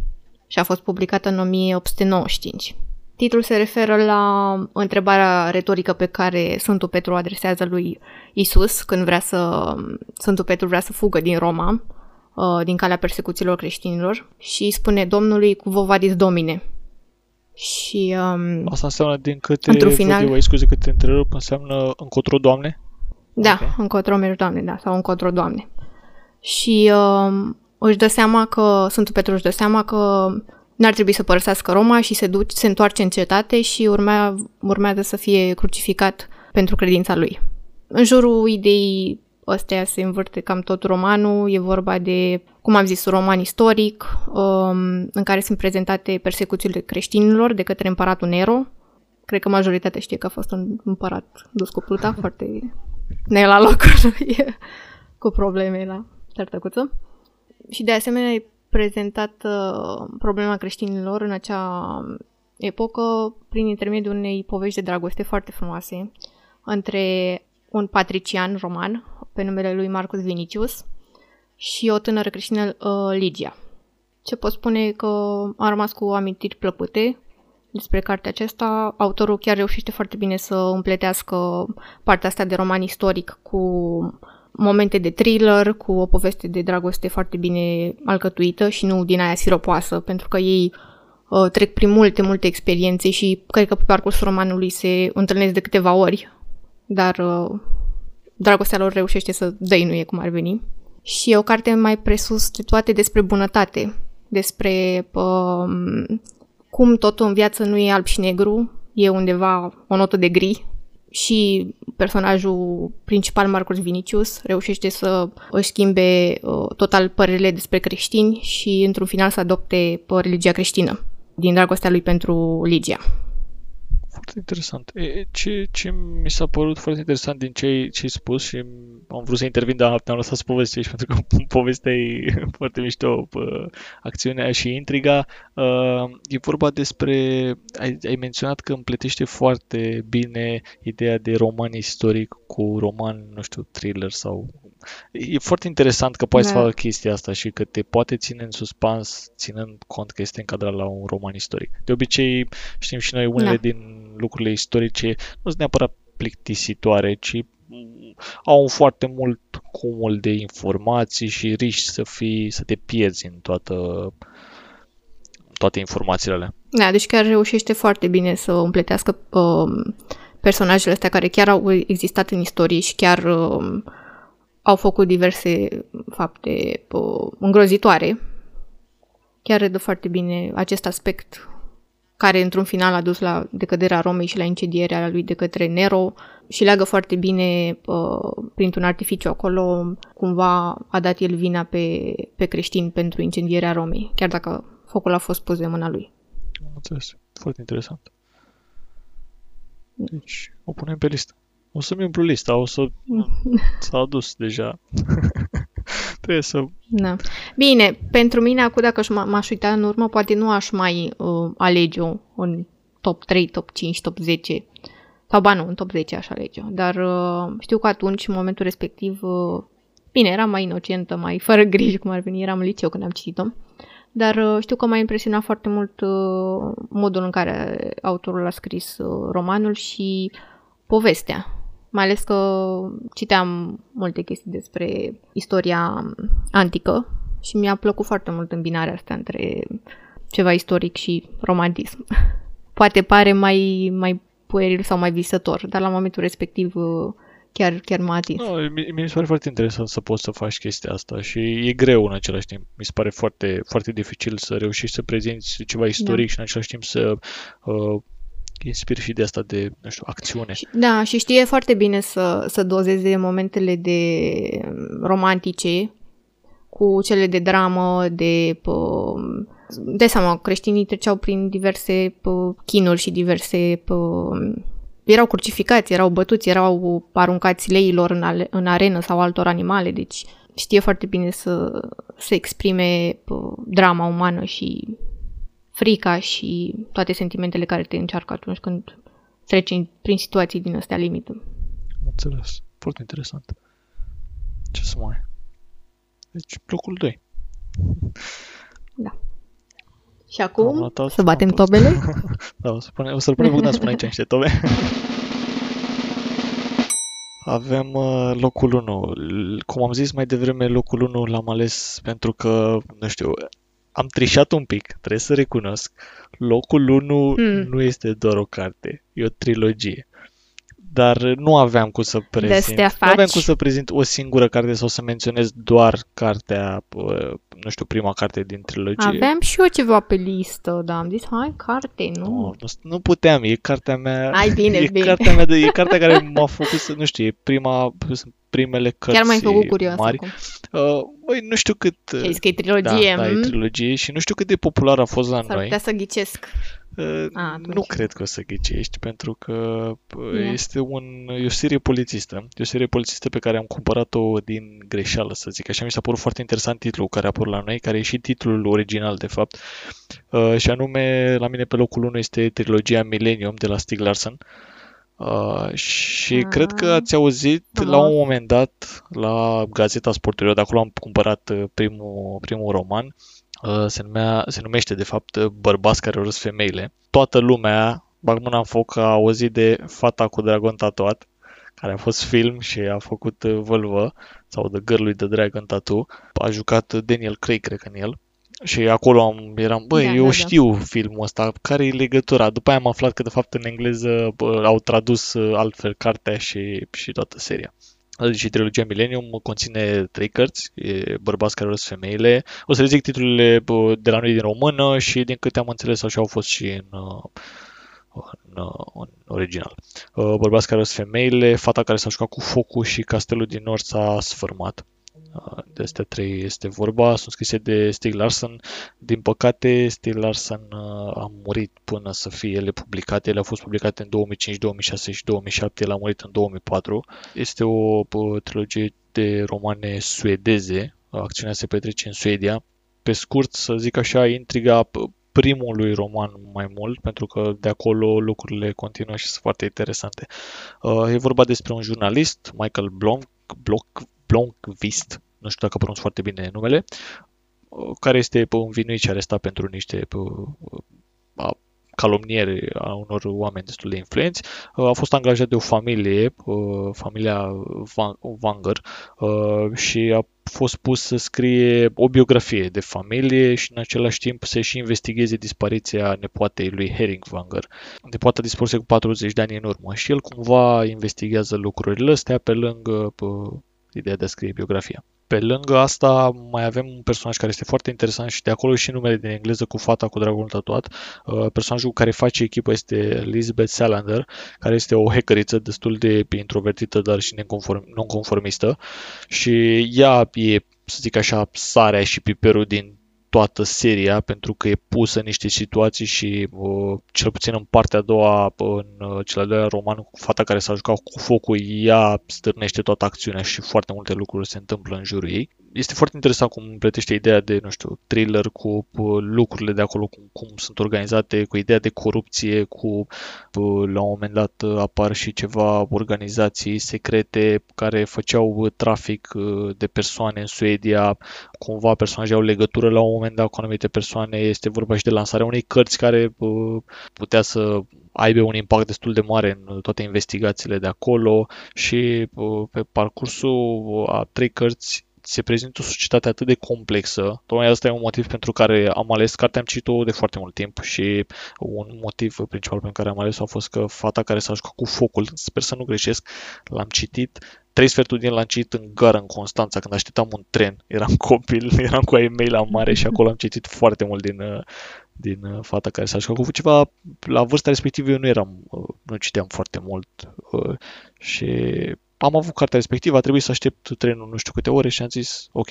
[SPEAKER 2] și a fost publicată în 1895. Titlul se referă la întrebarea retorică pe care Sfântul Petru o adresează lui Isus când vrea să Sfântul Petru vrea să fugă din Roma, uh, din calea persecuțiilor creștinilor și spune Domnului cu vovadis domine, și... Um,
[SPEAKER 1] Asta înseamnă din câte într-un final... eu, scuze că te întrerup, înseamnă încotro doamne?
[SPEAKER 2] Da, okay. încotro mergi doamne, da, sau încotro doamne. Și um, își dă seama că, Sfântul Petru își dă seama că n-ar trebui să părăsească Roma și se, duce, se întoarce în cetate și urmea, urmează să fie crucificat pentru credința lui. În jurul ideii ăstea se învârte cam tot romanul. E vorba de, cum am zis, un roman istoric um, în care sunt prezentate persecuțiile creștinilor de către împăratul Nero. Cred că majoritatea știe că a fost un împărat dus cu pluta, foarte ne la locul cu probleme la tartăcuță. Și de asemenea e prezentat uh, problema creștinilor în acea epocă prin intermediul unei povești de dragoste foarte frumoase între un patrician roman pe numele lui Marcus Vinicius și o tânără creștină, uh, Ligia. Ce pot spune că a rămas cu amintiri plăcute despre cartea aceasta. Autorul chiar reușește foarte bine să împletească partea asta de roman istoric cu momente de thriller cu o poveste de dragoste foarte bine alcătuită și nu din aia siropoasă, pentru că ei uh, trec prin multe, multe experiențe și cred că pe parcursul romanului se întâlnesc de câteva ori, dar uh, dragostea lor reușește să dăinuie cum ar veni. Și e o carte mai presus de toate despre bunătate, despre uh, cum totul în viață nu e alb și negru, e undeva o notă de gri și personajul principal, Marcus Vinicius, reușește să își schimbe uh, total părerile despre creștini și într-un final să adopte pe religia creștină din dragostea lui pentru Ligia.
[SPEAKER 1] Foarte interesant. E, ce, ce mi s-a părut foarte interesant din ce ai, ce ai spus și am vrut să intervin, dar te-am lăsat să povestești pentru că povestea e foarte mișto, acțiunea și intriga. E vorba despre, ai, ai menționat că împletește foarte bine ideea de roman istoric cu roman, nu știu, thriller sau E foarte interesant că poți da. să facă chestia asta și că te poate ține în suspans ținând cont că este încadrat la un roman istoric. De obicei știm și noi unele da. din lucrurile istorice nu sunt neapărat plictisitoare, ci au un foarte mult cumul de informații și riști să fii, să te pierzi în toată toate informațiile alea.
[SPEAKER 2] Da, deci chiar reușește foarte bine să împletească uh, personajele astea care chiar au existat în istorie și chiar uh, au făcut diverse fapte uh, îngrozitoare. Chiar redă foarte bine acest aspect care într-un final a dus la decăderea Romei și la incendierea lui de către Nero și leagă foarte bine uh, printr-un artificiu acolo, cumva a dat el vina pe, pe creștini pentru incendierea Romei, chiar dacă focul a fost pus de mâna lui.
[SPEAKER 1] Am înțeles. Foarte interesant. Deci, o punem pe listă. O să-mi umplu lista, o să... S-a adus deja. Trebuie să...
[SPEAKER 2] Da. Bine, pentru mine acum dacă m-aș uita în urmă, poate nu aș mai uh, alege un top 3, top 5, top 10. Sau ba nu, în top 10 aș alege Dar uh, știu că atunci, în momentul respectiv, uh, bine, eram mai inocentă, mai fără griji, cum ar veni, eram în liceu când am citit-o. Dar uh, știu că m-a impresionat foarte mult uh, modul în care autorul a scris uh, romanul și povestea mai ales că citeam multe chestii despre istoria antică și mi-a plăcut foarte mult îmbinarea asta între ceva istoric și romantism. Poate pare mai, mai pueril sau mai visător, dar la momentul respectiv chiar, chiar m-a atins.
[SPEAKER 1] No, mi se pare foarte interesant să poți să faci chestia asta și e greu în același timp. Mi se pare foarte, foarte dificil să reușești să prezinți ceva istoric da. și în același timp să uh, inspir și de asta de, nu știu, acțiune.
[SPEAKER 2] Da, și știe foarte bine să, să dozeze momentele de romantice cu cele de dramă, de... De seama, creștinii treceau prin diverse chinuri și diverse... Erau crucificați, erau bătuți, erau aruncați leilor în, ale, în arenă sau altor animale, deci știe foarte bine să, să exprime drama umană și frica și toate sentimentele care te încearcă atunci când treci prin situații din astea limită.
[SPEAKER 1] Am înțeles. Foarte interesant. Ce să mai... Deci, locul 2.
[SPEAKER 2] Da. Și acum notat, să batem tobele?
[SPEAKER 1] da, o, să pune, o să-l punem Bogdan spune aici niște tobe. Avem uh, locul 1. Cum am zis mai devreme, locul 1 l-am ales pentru că, nu știu, am trișat un pic, trebuie să recunosc. Locul 1 hmm. nu este doar o carte, e o trilogie. Dar nu aveam cum să prezint. Nu aveam cum să prezint o singură carte sau să menționez doar cartea, nu știu, prima carte din trilogie.
[SPEAKER 2] Aveam și eu ceva pe listă, dar am zis, hai, carte, nu.
[SPEAKER 1] Nu, nu, nu puteam, e cartea mea.
[SPEAKER 2] Ai bine,
[SPEAKER 1] e
[SPEAKER 2] bine.
[SPEAKER 1] cartea mea, de, e cartea care m-a făcut să, nu știu, e prima, primele cărți
[SPEAKER 2] Chiar m-ai făcut curios
[SPEAKER 1] mari.
[SPEAKER 2] Acum.
[SPEAKER 1] Uh, băi, nu știu cât...
[SPEAKER 2] Și ai că e trilogie.
[SPEAKER 1] Da, da, e
[SPEAKER 2] mm?
[SPEAKER 1] trilogie și nu știu cât de popular a fost la
[SPEAKER 2] S-ar
[SPEAKER 1] noi.
[SPEAKER 2] putea să ghicesc.
[SPEAKER 1] Uh,
[SPEAKER 2] A,
[SPEAKER 1] nu cred că o să ghicești, pentru că yeah. este un, e o serie polițistă. E o serie polițistă pe care am cumpărat-o din greșeală, să zic așa. Mi s-a părut foarte interesant titlul care a apărut la noi, care e și titlul original, de fapt. Uh, și anume, la mine pe locul 1 este trilogia Millennium de la Stieg Larsson. Uh, și ah. cred că ați auzit uh-huh. la un moment dat la Gazeta Sporturilor, de acolo am cumpărat uh, primul, primul roman, uh, se, numea, se numește de fapt uh, Bărbați care urăsc femeile. Toată lumea, bag mâna în foc, a auzit de fata cu dragon tatuat, care a fost film și a făcut uh, Vălvă, sau The Girl with the Dragon Tattoo. A jucat Daniel Craig, cred că în el. Și acolo am, eram, băi,
[SPEAKER 2] Da,
[SPEAKER 1] eu
[SPEAKER 2] da, da.
[SPEAKER 1] știu filmul ăsta, care e legătura? După aia am aflat că, de fapt, în engleză bă, au tradus uh, altfel cartea și, și toată seria. Și trilogia Millennium conține trei cărți, e Bărbați care urăsc femeile. O să le zic titlurile bă, de la noi din română și din câte am înțeles așa au fost și în, uh, în, uh, în original. Uh, Bărbați care urăsc femeile, Fata care s-a jucat cu focul și Castelul din Nord s-a sfârmat. Uh, De astea trei este vorba, sunt scrise de Stieg Larsson. Din păcate, Stieg Larsson uh, a murit până să fie ele publicate. Ele au fost publicate în 2005, 2006 și 2007. El a murit în 2004. Este o uh, trilogie de romane suedeze. Acțiunea se petrece în Suedia. Pe scurt, să zic așa, intriga p- primului roman mai mult, pentru că de acolo lucrurile continuă și sunt foarte interesante. Uh, E vorba despre un jurnalist, Michael Blom, Block, Blomqvist, nu știu dacă pronunț foarte bine numele, uh, care este pe învinuit și arestat pentru niște pe, a, calomnieri a unor oameni destul de influenți. Uh, A fost angajat de o familie, uh, familia Van- Wanger, uh, și a fost pus să scrie o biografie de familie și în același timp să și investigheze dispariția nepoatei lui Herring Wanger. Nepoata dispăruse cu 40 de ani în urmă și el cumva investigează lucrurile astea pe lângă uh, ideea de a scrie biografia. Pe lângă asta mai avem un personaj care este foarte interesant și de acolo și numele din engleză cu fata cu dragul tatuat. Uh, Personajul cu care face echipă este Elizabeth Salander, care este o hackeriță destul de introvertită, dar și neconform, nonconformistă și ea e, să zic așa, sarea și piperul din toată seria pentru că e pusă în niște situații și uh, cel puțin în partea a doua, în uh, cel al doilea roman cu fata care s-a jucat cu focul, ea stârnește toată acțiunea și foarte multe lucruri se întâmplă în jurul ei. Este foarte interesant cum împletește ideea de, nu știu, thriller cu uh, lucrurile de acolo, cum, cum sunt organizate, cu ideea de corupție, cu uh, la un moment dat uh, apar și ceva organizații secrete care făceau uh, trafic uh, de persoane în Suedia, cumva personajii au legătură la un moment dat cu anumite persoane, este vorba și de lansarea unei cărți care uh, putea să aibă un impact destul de mare în toate investigațiile de acolo și uh, pe parcursul a trei cărți se prezintă o societate atât de complexă. Tocmai asta e un motiv pentru care am ales cartea, am citit-o de foarte mult timp și un motiv principal pentru care am ales-o a fost că fata care s-a jucat cu focul, sper să nu greșesc, l-am citit trei sferturi din l-am citit în gară în Constanța, când așteptam un tren. Eram copil, eram cu ai mei la mare și acolo am citit foarte mult din, uh, din uh, fata care s-a jucat cu ceva. La vârsta respectivă eu nu eram, uh, nu citeam foarte mult uh, și am avut cartea respectivă, a trebuit să aștept trenul nu știu câte ore și am zis, ok,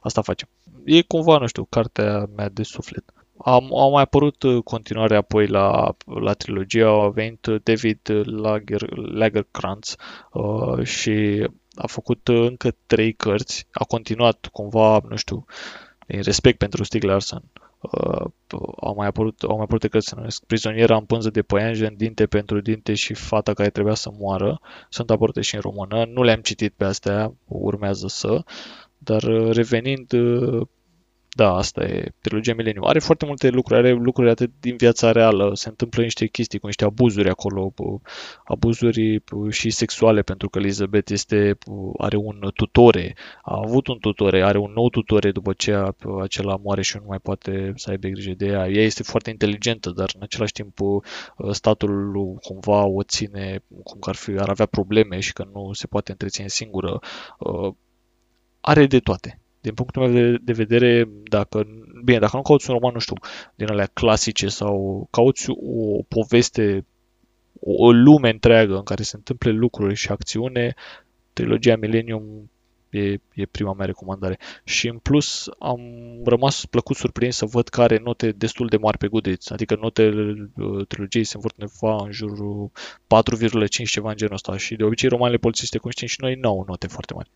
[SPEAKER 1] asta facem. E cumva, nu știu, cartea mea de suflet. Am, au mai apărut uh, continuare apoi la, la trilogie, a venit uh, David Lager, Lagerkrantz uh, și a făcut uh, încă trei cărți, a continuat cumva, nu știu, din respect pentru Stieg Larsson. Uh, au mai apărut, au mai apărut cărți se numesc Prizoniera în pânză de păianjen, Dinte pentru dinte și Fata care trebuia să moară. Sunt apărute și în română. Nu le-am citit pe astea, urmează să. Dar uh, revenind, uh, da, asta e trilogia Millennium. Are foarte multe lucruri, are lucruri atât din viața reală, se întâmplă niște chestii cu niște abuzuri acolo, abuzuri și sexuale, pentru că Elizabeth este, are un tutore, a avut un tutore, are un nou tutore după ce acela moare și nu mai poate să aibă grijă de ea. Ea este foarte inteligentă, dar în același timp statul cumva o ține cum că ar, fi, ar avea probleme și că nu se poate întreține singură. Are de toate din punctul meu de vedere, dacă, bine, dacă nu cauți un roman, nu știu, din alea clasice sau cauți o poveste, o, o lume întreagă în care se întâmple lucruri și acțiune, trilogia Millennium e, e prima mea recomandare. Și în plus am rămas plăcut surprins să văd că are note destul de mari pe Goodreads, adică notele uh, trilogiei se învârt undeva în jurul 4,5 ceva în genul ăsta și de obicei romanele polițiste, cum știm și noi, nu au note foarte mari.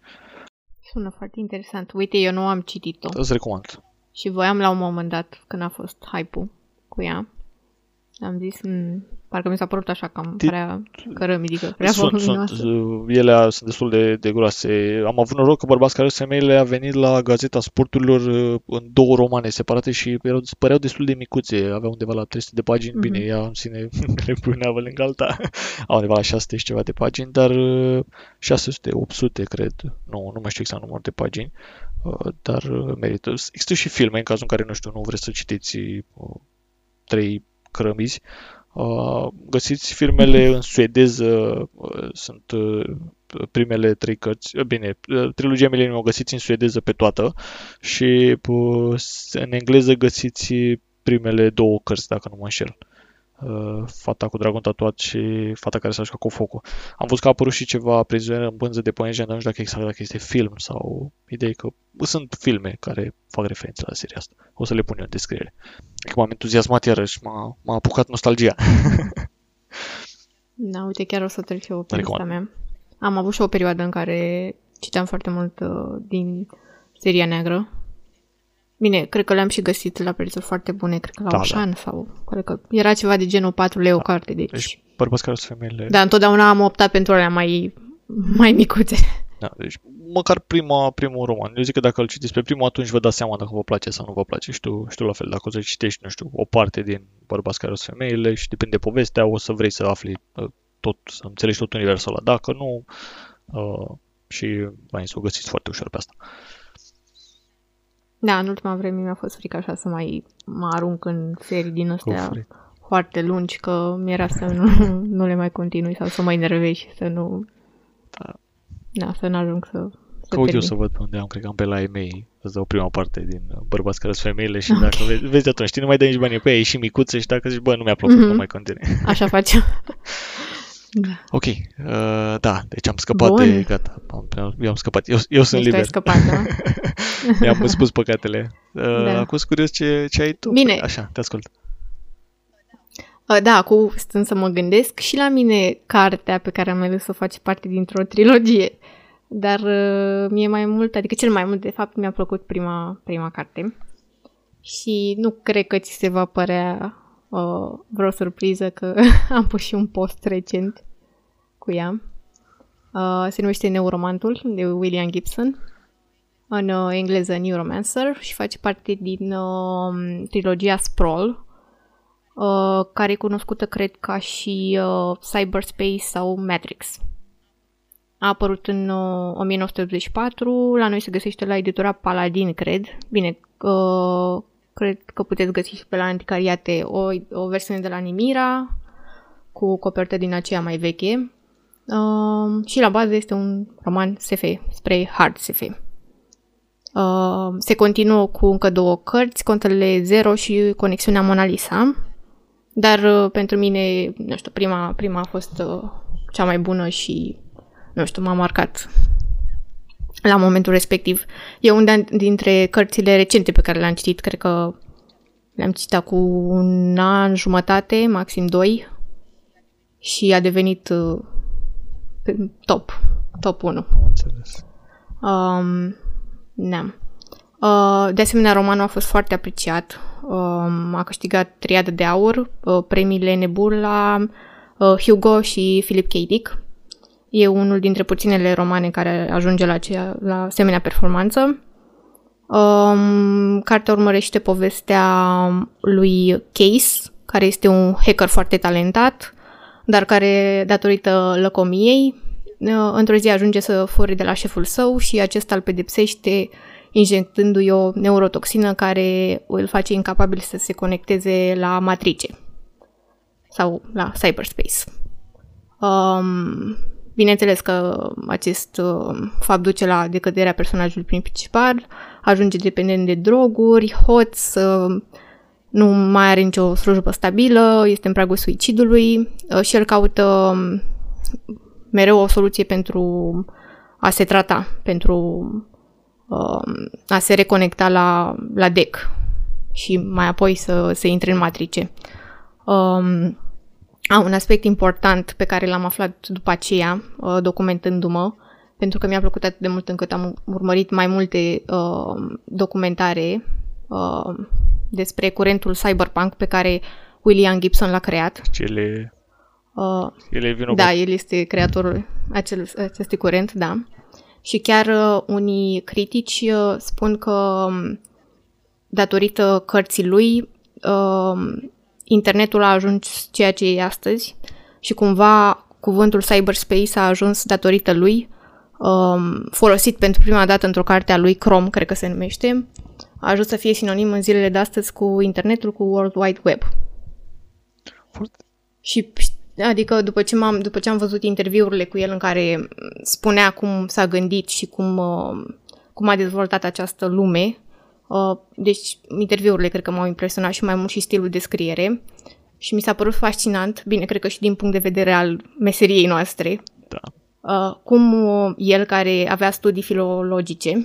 [SPEAKER 2] Sună foarte interesant. Uite, eu nu am citit-o.
[SPEAKER 1] Îți recomand.
[SPEAKER 2] Și voiam la un moment dat, când a fost hype-ul cu ea, Am zis, m- parcă mi s-a părut așa cam prea cărămidică, prea
[SPEAKER 1] Sunt, sunt,
[SPEAKER 2] voluminoasă.
[SPEAKER 1] uh, ele a- sunt destul de, de groase. Am avut noroc că bărbați care femeile a venit la Gazeta Sporturilor uh, în două romane separate și erau, păreau destul de micuțe. Aveau undeva la 300 de pagini.
[SPEAKER 2] Mhm.
[SPEAKER 1] Bine, ea în sine le puneavă lângă alta. Au undeva la 600 și ceva de pagini, dar uh, 600, 800 cred. Nu, nu mai știu exact numărul de pagini. Uh, Dar uh, merită. Există și filme în cazul în care, nu știu, nu vreți să citiți uh, trei cărămizi. Uh, găsiți filmele în suedeză, uh, sunt uh, primele trei cărți. Uh, Bine, uh, trilogia Millennium o găsiți în suedeză pe toată și uh, în engleză găsiți primele două cărți, dacă nu mă înșel. Uh, Fata cu dragon tatuat și Fata care s-a jucat cu focul. Am văzut că a apărut și ceva prizonier în pânză de păienjen, dar nu știu dacă exact dacă este film sau idei că sunt filme care fac referință la seria asta. O să le pun eu în descriere. Că m-am entuziasmat iarăși, m-a, m-a apucat nostalgia.
[SPEAKER 2] Da, uite, chiar o să trec și eu pe
[SPEAKER 1] Recomand.
[SPEAKER 2] lista mea. Am avut și o perioadă în care citeam foarte mult uh, din seria neagră. Bine, cred că le-am și găsit la prețuri foarte bune, cred că la
[SPEAKER 1] Da,
[SPEAKER 2] Oșan sau cred că era ceva de genul 4 lei o carte, deci...
[SPEAKER 1] Deci, bărbați care sunt femeile.
[SPEAKER 2] Da, întotdeauna am optat pentru alea mai, mai micuțe.
[SPEAKER 1] Da, deci măcar prima, primul roman. Eu zic că dacă îl citiți pe primul, atunci vă dați seama dacă vă place sau nu vă place. Știu, știu la fel, dacă o să citești, nu știu, o parte din bărbați care sunt femeile și depinde de povestea, o să vrei să afli uh, tot, să înțelegi tot universul ăla. Dacă nu, uh, și mai să o găsiți foarte ușor pe asta.
[SPEAKER 2] Da, în ultima vreme mi-a fost frică așa să mai mă arunc în serii din astea
[SPEAKER 1] fric.
[SPEAKER 2] foarte lungi, că mi-era să nu, nu le mai continui sau să mă enervez și să nu...
[SPEAKER 1] Da.
[SPEAKER 2] Da, să nu ajung să... să
[SPEAKER 1] Caut eu
[SPEAKER 2] termin.
[SPEAKER 1] să văd pe unde am, cred că am pe la e-mail, îți dau prima parte din uh, bărbați care sunt femeile și dacă vezi, vezi atunci, știi, nu mai dai nici bani pe ea, e și micuță și dacă zici, bă, nu mi-a plăcut,
[SPEAKER 2] Mhm.
[SPEAKER 1] nu mai continui.
[SPEAKER 2] Așa facem. Da.
[SPEAKER 1] Ok, uh, da, deci am scăpat
[SPEAKER 2] Bun.
[SPEAKER 1] de, gata, am, eu am scăpat, eu, eu sunt
[SPEAKER 2] Deci tu ai
[SPEAKER 1] liber.
[SPEAKER 2] scăpat, da?
[SPEAKER 1] Mi-am spus păcatele. Uh,
[SPEAKER 2] Da.
[SPEAKER 1] Acum sunt curios ce, ce ai tu.
[SPEAKER 2] Bine.
[SPEAKER 1] Păi, Așa, te ascult.
[SPEAKER 2] Uh, Da, acum stând să mă gândesc și la mine cartea pe care am ales să o face parte dintr-o trilogie. Dar uh, mie mai mult, adică cel mai mult, de fapt, mi-a plăcut prima, prima carte. Și nu cred că ți se va părea uh, vreo surpriză că am pus și un post recent cu ea. Uh, se numește Neuromantul de William Gibson. În uh, engleză Neuromancer și face parte din uh, trilogia Sprawl, uh, care e cunoscută, cred, ca și uh, Cyberspace sau Matrix. A apărut în uh, 1984, la noi se găsește la editura Paladin, cred. Bine, uh, cred că puteți găsi și pe la anticariate o, o versiune de la Nimira, cu copertă din aceea mai veche. Uh, și la bază este un roman SF, spre hard SF. Uh, se continuă cu încă două cărți, Contele Zero și Conexiunea Mona Lisa. Dar uh, pentru mine, nu știu, prima, prima a fost uh, cea mai bună și, nu știu, m-a marcat la momentul respectiv. E una dintre cărțile recente pe care le-am citit, cred că le-am citit cu un an jumătate, maxim doi, și a devenit uh, pe- top, top 1.
[SPEAKER 1] Am înțeles.
[SPEAKER 2] Um, da. Uh, de asemenea, romanul a fost foarte apreciat. Um, a câștigat triadă de aur, uh, premiile Nebula, uh, Hugo și Philip K. Dick. E unul dintre puținele romane care ajunge la, aceea, la asemenea performanță. Um, cartea urmărește povestea lui Case, care este un hacker foarte talentat, dar care, datorită lăcomiei, uh, într-o zi ajunge să fure de la șeful său și acesta îl pedepsește injectându-i o neurotoxină care îl face incapabil să se conecteze la matrice sau la cyberspace. Um, bineînțeles că acest uh, fapt duce la decăderea personajului principal, ajunge dependent de droguri, hoț, uh, nu mai are nicio slujbă stabilă, este în pragul suicidului uh, și el caută um, mereu o soluție pentru a se trata, pentru um, a se reconecta la, la DEC și mai apoi să se intre în matrice. Um, a, un aspect important pe care l-am aflat după aceea, uh, documentându-mă, pentru că mi-a plăcut atât de mult încât am urmărit mai multe uh, documentare uh, despre curentul cyberpunk pe care William Gibson l-a creat.
[SPEAKER 1] Și el e,
[SPEAKER 2] Uh,
[SPEAKER 1] el e vinovat.
[SPEAKER 2] da, el este creatorul acel, acestui curent, da. Și chiar uh, unii critici uh, spun că um, datorită cărții lui uh, internetul a ajuns ceea ce e astăzi și cumva cuvântul cyberspace a ajuns datorită lui um, folosit pentru prima dată într-o carte a lui Chrome, cred că se numește, a ajuns să fie sinonim în zilele de astăzi cu internetul, cu World Wide Web.
[SPEAKER 1] Foarte-
[SPEAKER 2] Și adică după ce, m-am, după ce am văzut interviurile cu el în care spunea cum s-a gândit și cum, uh, cum a dezvoltat această lume, uh, deci interviurile cred că m-au impresionat și mai mult și stilul de scriere și mi s-a părut fascinant, bine, cred că și din punct de vedere al meseriei noastre,
[SPEAKER 1] Da.
[SPEAKER 2] uh, cum uh, el care avea studii filologice uh,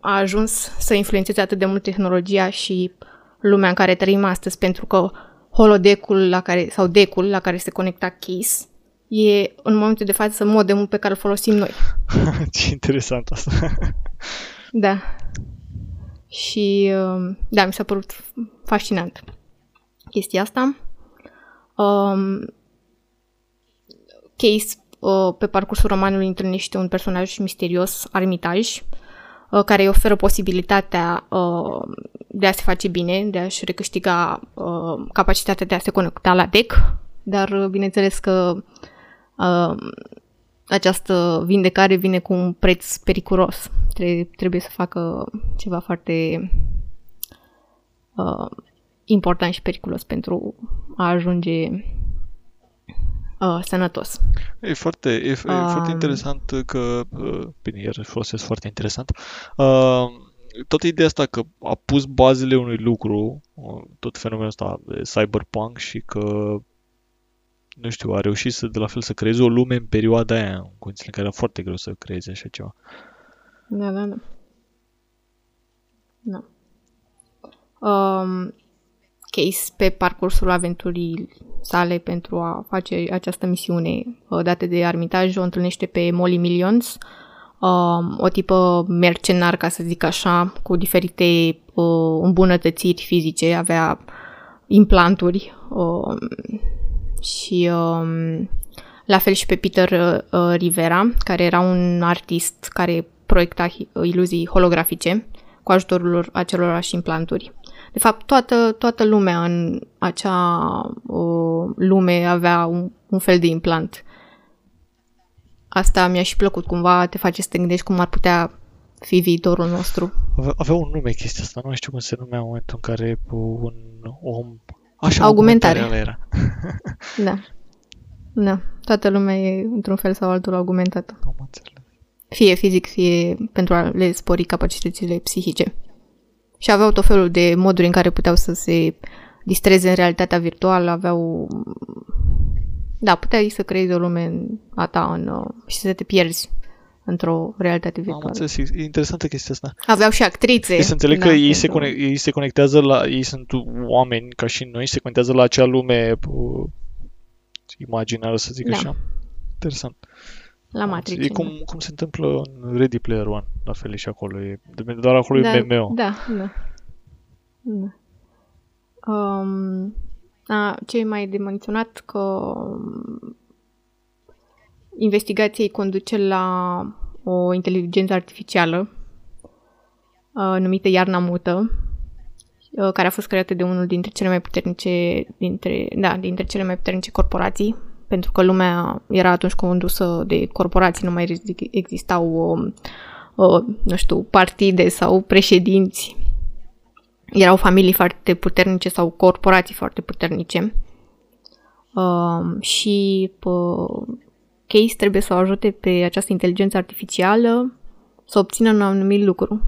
[SPEAKER 2] a ajuns să influențeze atât de mult tehnologia și lumea în care trăim astăzi, pentru că holodecul la care, sau decul la care se conecta Kiss e în momentul de față modemul pe care îl folosim noi.
[SPEAKER 1] Ce interesant asta.
[SPEAKER 2] Da. Și uh, da, mi s-a părut fascinant chestia asta. Um, Case uh, pe parcursul romanului întâlnește un personaj misterios, Armitaj, uh, care îi oferă posibilitatea uh, de a se face bine, de a-și recâștiga uh, capacitatea de a se conecta la DEC, dar uh, bineînțeles că uh, această vindecare vine cu un preț periculos. Tre- trebuie să facă ceva foarte uh, important și periculos pentru a ajunge uh, sănătos.
[SPEAKER 1] E foarte, e, e foarte
[SPEAKER 2] Um.
[SPEAKER 1] interesant că, uh, bine, iar folosesc foarte interesant, uh, toată ideea asta că a pus bazele unui lucru, uh, tot fenomenul ăsta de cyberpunk și că, nu știu, a reușit să, de la fel să creeze o lume în perioada aia, în condițiile în care era foarte greu să creeze așa ceva.
[SPEAKER 2] Da, da, da. Da. Um, Case, pe parcursul aventurii sale pentru a face această misiune uh, dată de Armitaj, o întâlnește pe Molly Millions, um, o tipă mercenar, ca să zic așa, cu diferite uh, îmbunătățiri fizice, avea implanturi um, și um, la fel și pe Peter uh, Rivera, care era un artist care proiecta hi- iluzii holografice cu ajutorul lor acelorași implanturi. De fapt, toată, toată lumea în acea uh, lume avea un, un fel de implant. Asta mi-a și plăcut, cumva te face să te gândești cum ar putea fi viitorul nostru.
[SPEAKER 1] Avea, avea un nume chestia asta, nu mai știu cum se numea în momentul în care un om... Așa,
[SPEAKER 2] Augmentare.
[SPEAKER 1] augmentare era.
[SPEAKER 2] Da. Da. Toată lumea e într-un fel sau altul augmentată.
[SPEAKER 1] Am înțeles.
[SPEAKER 2] Fie fizic, fie pentru a le spori capacitățile psihice. Și aveau tot felul de moduri în care puteau să se distreze în realitatea virtuală, aveau... Da, puteai să creezi o lume în a ta în, uh, și să te pierzi într-o realitate
[SPEAKER 1] Am
[SPEAKER 2] virtuală.
[SPEAKER 1] înțeles, e interesantă chestia asta.
[SPEAKER 2] Aveau și actrițe.
[SPEAKER 1] E să înțeleg
[SPEAKER 2] da,
[SPEAKER 1] că ei se,
[SPEAKER 2] pentru-
[SPEAKER 1] conec- ei se conectează la... Ei sunt oameni ca și noi, se conectează la acea lume uh, imaginară, să zic
[SPEAKER 2] Da.
[SPEAKER 1] așa. Interesant.
[SPEAKER 2] La
[SPEAKER 1] Am
[SPEAKER 2] Matrix.
[SPEAKER 1] înțeles. E cum, cum se întâmplă în Ready Player One, la fel e și acolo. E, doar acolo
[SPEAKER 2] da,
[SPEAKER 1] e MMO.
[SPEAKER 2] Da, da. da. Um, a, ce e mai de menționat că um, investigația îi conduce la o inteligență artificială uh, numită Iarna Mută, uh, care a fost creată de unul dintre cele mai puternice dintre, da, dintre cele mai puternice corporații, pentru că lumea era atunci condusă de corporații, nu mai ridic- existau um, uh, nu știu, partide sau președinți. Erau familii foarte puternice sau corporații foarte puternice. Um, și uh, Case trebuie să o ajute pe această inteligență artificială să obțină un anumit lucru.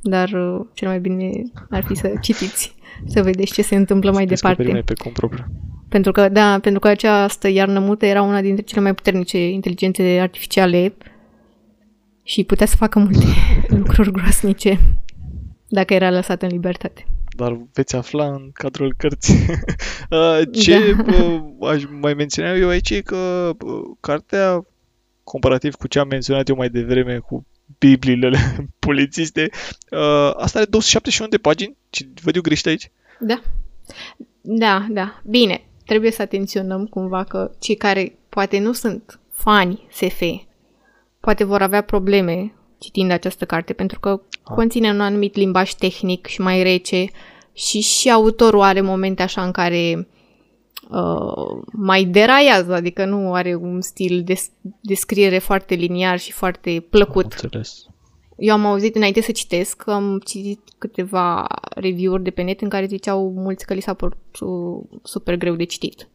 [SPEAKER 2] Dar uh, cel mai bine ar fi să citiți, să vedeți ce se întâmplă mai
[SPEAKER 1] Descoperi
[SPEAKER 2] departe.
[SPEAKER 1] mai pe cont propriu.
[SPEAKER 2] Pentru că, da, pentru că această iarnă mută era una dintre cele mai puternice inteligențe artificiale și putea să facă multe lucruri groasnice dacă era lăsată în libertate.
[SPEAKER 1] Dar veți afla în cadrul cărții. Uh, Ce
[SPEAKER 2] Da.
[SPEAKER 1] uh, aș mai menționa eu aici e că uh, cartea, comparativ cu ce am menționat eu mai devreme cu bibliile polițiste, uh, asta are 271 de pagini. Ce văd eu greșit aici?
[SPEAKER 2] Da. Da, da. Bine, trebuie să atenționăm cumva că cei care poate nu sunt fani SF, poate vor avea probleme citind această carte, pentru că
[SPEAKER 1] Ah.
[SPEAKER 2] conține un anumit limbaj tehnic și mai rece și și autorul are momente așa în care uh, mai deraiază, adică nu are un stil de, de scriere foarte liniar și foarte
[SPEAKER 1] Am
[SPEAKER 2] plăcut.
[SPEAKER 1] înțeles.
[SPEAKER 2] Eu am auzit înainte să citesc, am citit câteva review-uri de pe net în care ziceau mulți că li s-a părut uh, super greu de citit.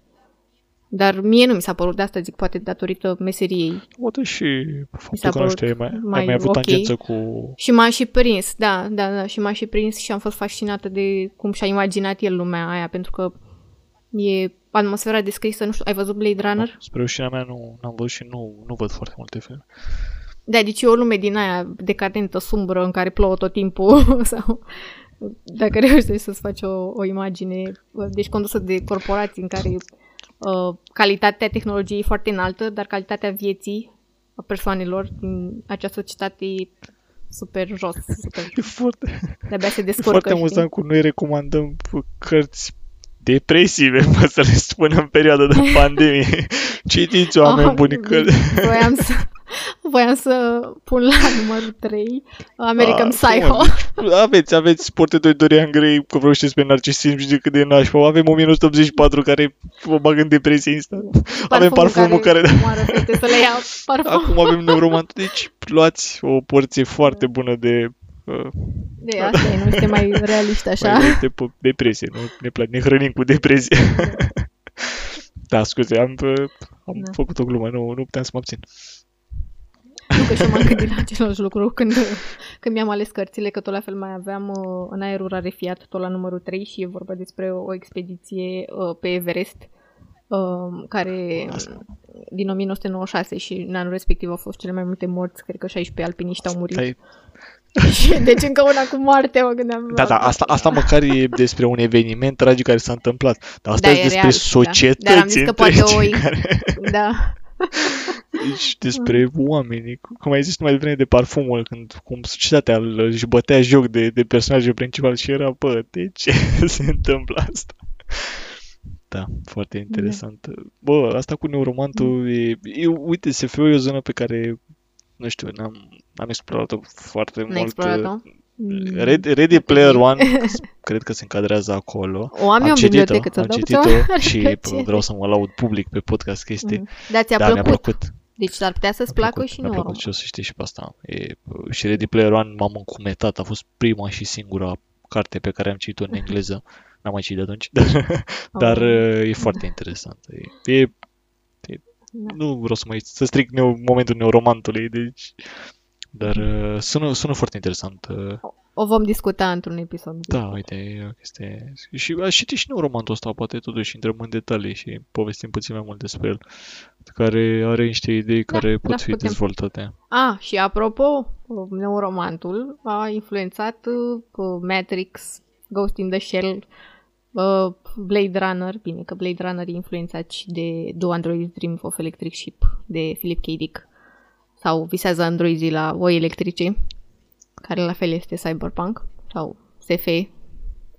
[SPEAKER 2] Dar mie nu mi s-a părut, de asta zic, poate datorită meseriei.
[SPEAKER 1] Poate și
[SPEAKER 2] s-a
[SPEAKER 1] faptul că nu
[SPEAKER 2] părut
[SPEAKER 1] știu, ai mai, ai
[SPEAKER 2] mai
[SPEAKER 1] mai avut
[SPEAKER 2] ok.
[SPEAKER 1] tangență cu...
[SPEAKER 2] Și m-a și prins, da, da, da, și m-a și prins și am fost fascinată de cum și-a imaginat el lumea aia, pentru că e atmosfera descrisă, nu știu, ai văzut Blade Runner?
[SPEAKER 1] Spre rușinea mea nu am văzut și nu, nu văd foarte multe filme.
[SPEAKER 2] Da, deci e o lume din aia decadentă, sumbră, în care plouă tot timpul, sau dacă reușești să-ți faci o, o imagine, deci condusă de corporații în care uh, calitatea tehnologiei e foarte înaltă, dar calitatea vieții a persoanelor din acea societate e super jos, super,
[SPEAKER 1] E foarte,
[SPEAKER 2] de-abia se
[SPEAKER 1] e
[SPEAKER 2] descurcă,
[SPEAKER 1] foarte
[SPEAKER 2] știi?
[SPEAKER 1] amuzant cum noi recomandăm cărți depresive, mă, să le spunem în perioada de pandemie. Citiți, oameni
[SPEAKER 2] Ah,
[SPEAKER 1] buni, cărți.
[SPEAKER 2] Voiam să, voiam să pun la numărul 3 American
[SPEAKER 1] Ah,
[SPEAKER 2] Psycho.
[SPEAKER 1] frumos. Aveți, aveți portretul lui Dorian Gray, că vreau știți pe narcisism și de cât de nașpa. Avem 1984 care vă bagă în depresie instant. Avem parfumul care...
[SPEAKER 2] Moară fete să le ia parfum.
[SPEAKER 1] Acum avem neuromant. Deci luați o porție foarte bună de... Uh,
[SPEAKER 2] De asta e, nu este mai realiști așa.
[SPEAKER 1] mai de pe depresie. Nu ne, place, ne hrănim cu depresie. da, scuze, am, uh, am
[SPEAKER 2] Da.
[SPEAKER 1] făcut o glumă, nu, nu puteam să mă abțin.
[SPEAKER 2] Nu că și eu m-am gândit la același lucru când, când mi-am ales cărțile, că tot la fel mai aveam uh, în aerul rarefiat, tot la numărul 3 și e vorba despre o, o expediție uh, pe Everest, uh, care
[SPEAKER 1] Asta.
[SPEAKER 2] din 1996 și în anul respectiv au fost cele mai multe morți, cred că 16 alpiniști au murit.
[SPEAKER 1] Stai,
[SPEAKER 2] Și deci încă una cu moarte, mă gândeam.
[SPEAKER 1] Da, da, asta, asta măcar e despre un eveniment tragic care s-a întâmplat. Dar asta
[SPEAKER 2] Da,
[SPEAKER 1] e
[SPEAKER 2] e
[SPEAKER 1] despre
[SPEAKER 2] real, da.
[SPEAKER 1] societăți
[SPEAKER 2] Dar am zis că poate
[SPEAKER 1] întregi
[SPEAKER 2] o-
[SPEAKER 1] care...
[SPEAKER 2] Da.
[SPEAKER 1] Deci despre oameni. Cum ai zis mai devreme de parfumul, când cum societatea îl- își bătea joc de, de personajul principal și era, bă, de ce se întâmplă asta? Da, foarte interesant. Bă, asta cu neuromantul e, e uite, SF-ul e o zonă pe care, nu știu, n-am, n-am explorat-o foarte
[SPEAKER 2] N-ai
[SPEAKER 1] mult.
[SPEAKER 2] explorat-o?
[SPEAKER 1] Ready, Ready Player One, cred că se încadrează acolo.
[SPEAKER 2] O am eu
[SPEAKER 1] am
[SPEAKER 2] în
[SPEAKER 1] citit-o,
[SPEAKER 2] bibliotecă, ți-o
[SPEAKER 1] am
[SPEAKER 2] dau
[SPEAKER 1] citit-o
[SPEAKER 2] câteva
[SPEAKER 1] și
[SPEAKER 2] plăcere.
[SPEAKER 1] vreau să mă laud public pe podcast că este...
[SPEAKER 2] Mhm. Da, ți-a
[SPEAKER 1] da, mi-a
[SPEAKER 2] plăcut.
[SPEAKER 1] plăcut.
[SPEAKER 2] Deci ar putea să-ți
[SPEAKER 1] Mi-a
[SPEAKER 2] placă
[SPEAKER 1] plăcut,
[SPEAKER 2] și
[SPEAKER 1] mi-a
[SPEAKER 2] nu
[SPEAKER 1] plăcut și o să știi și pe asta. E, și Ready Player One m-am încumetat, a fost prima și singura carte pe care am citit-o în engleză. N-am mai citit de atunci, dar, dar
[SPEAKER 2] Oh.
[SPEAKER 1] e foarte interesant. E, e, e,
[SPEAKER 2] Da.
[SPEAKER 1] nu vreau să mai să stric neu, momentul neuromantului, deci dar uh, sună, sună foarte interesant. Uh,
[SPEAKER 2] O vom discuta într-un episod.
[SPEAKER 1] da, uite, e o chestie. Și aș citi și neuromantul ăsta, poate totuși intrăm în detalii și povestim puțin mai mult despre el, care are niște idei care pot
[SPEAKER 2] da,
[SPEAKER 1] fi
[SPEAKER 2] putem.
[SPEAKER 1] dezvoltate.
[SPEAKER 2] Ah, și apropo, neuromantul a influențat uh, Matrix, Ghost in the Shell, uh, Blade Runner, bine că Blade Runner e influențat și de Do Androids Dream of Electric Ship de Philip K. Dick sau Visează androizii la oi electrice, care la fel este Cyberpunk sau SF,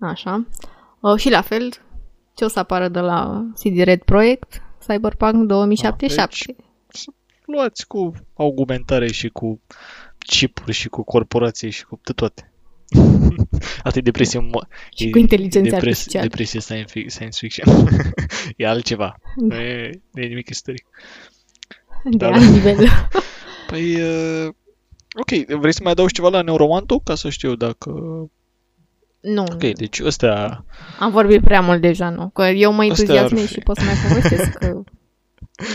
[SPEAKER 2] așa. Uh, și la fel, ce o să apară de la CD Red Project, Cyberpunk 2077.
[SPEAKER 1] Deci, luați cu augmentare și cu chipuri și cu corporații și cu de toate. Asta e depresie, mă,
[SPEAKER 2] și
[SPEAKER 1] e
[SPEAKER 2] cu inteligență
[SPEAKER 1] depres-
[SPEAKER 2] artificială.
[SPEAKER 1] depresie science, fic- science fiction. e altceva. Nu e, nu e nimic istoric.
[SPEAKER 2] de
[SPEAKER 1] da,
[SPEAKER 2] alt
[SPEAKER 1] da.
[SPEAKER 2] nivel.
[SPEAKER 1] Păi, uh, ok, vrei să mai adaugi ceva la Neuromantul? Ca să știu dacă...
[SPEAKER 2] Nu,
[SPEAKER 1] Ok, deci ăstea...
[SPEAKER 2] am vorbit prea mult deja, nu? Că eu mă
[SPEAKER 1] Astea ar
[SPEAKER 2] entuziasmez
[SPEAKER 1] fi.
[SPEAKER 2] și pot să mai povestesc că...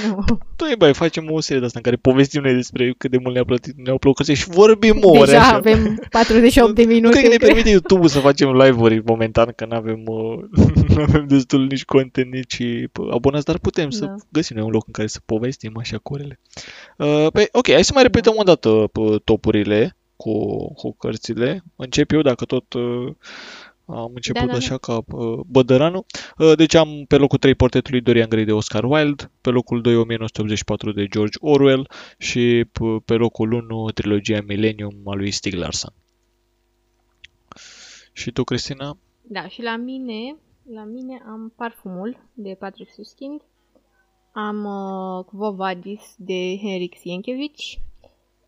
[SPEAKER 2] Nu.
[SPEAKER 1] Doi, băi, facem o serie de asta în care povestim noi despre cât de mult ne-a plătit, ne-au plăcut și vorbim ore
[SPEAKER 2] Deja
[SPEAKER 1] așa.
[SPEAKER 2] avem 48 de
[SPEAKER 1] Nu
[SPEAKER 2] minute.
[SPEAKER 1] cred că ne permite YouTube să facem live-uri momentan, că nu avem, uh, nu avem destul nici content, nici uh, abonați, dar putem să
[SPEAKER 2] Da.
[SPEAKER 1] găsim noi un loc în care să povestim așa cu orele. Uh, păi, ok, hai să mai repetăm o dată uh, topurile cu, cu cărțile. Încep eu, dacă tot uh, am început
[SPEAKER 2] Da, da, da.
[SPEAKER 1] așa ca uh, Bădăranu. Uh, deci am pe locul 3 portretul lui Dorian Gray de Oscar Wilde, pe locul 2 1984 de George Orwell și p- pe locul 1 trilogia Millennium a lui Stieg Larsson. Și tu, Cristina?
[SPEAKER 2] Da, și la mine La mine am Parfumul de Patrick Suskind, am uh, Vovadis de Henrik Sienkiewicz,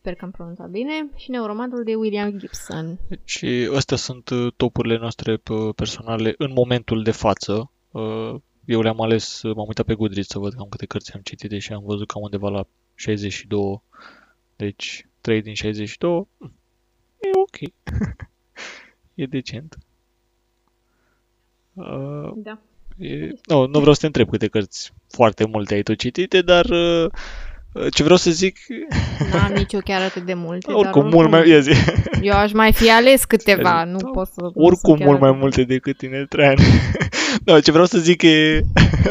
[SPEAKER 2] sper că am pronunțat bine, și Neuromantul de William Gibson.
[SPEAKER 1] Deci astea sunt uh, topurile noastre personale în momentul de față. Uh, eu le-am ales, m-am uitat pe Goodreads să văd cam câte cărți am citit și am văzut cam undeva la 62. Deci 3 din 62 e ok. e decent.
[SPEAKER 2] Uh, da.
[SPEAKER 1] E, nu, nu vreau să te întreb câte cărți foarte multe ai tu citite, dar uh, ce vreau să zic...
[SPEAKER 2] N-am nici eu chiar atât de multe.
[SPEAKER 1] Oricum, dar oricum mult mai... Ia zi.
[SPEAKER 2] Eu aș mai fi ales câteva, nu da, pot să...
[SPEAKER 1] Oricum mult mai multe decât tine, Traian. no, ce vreau să zic e...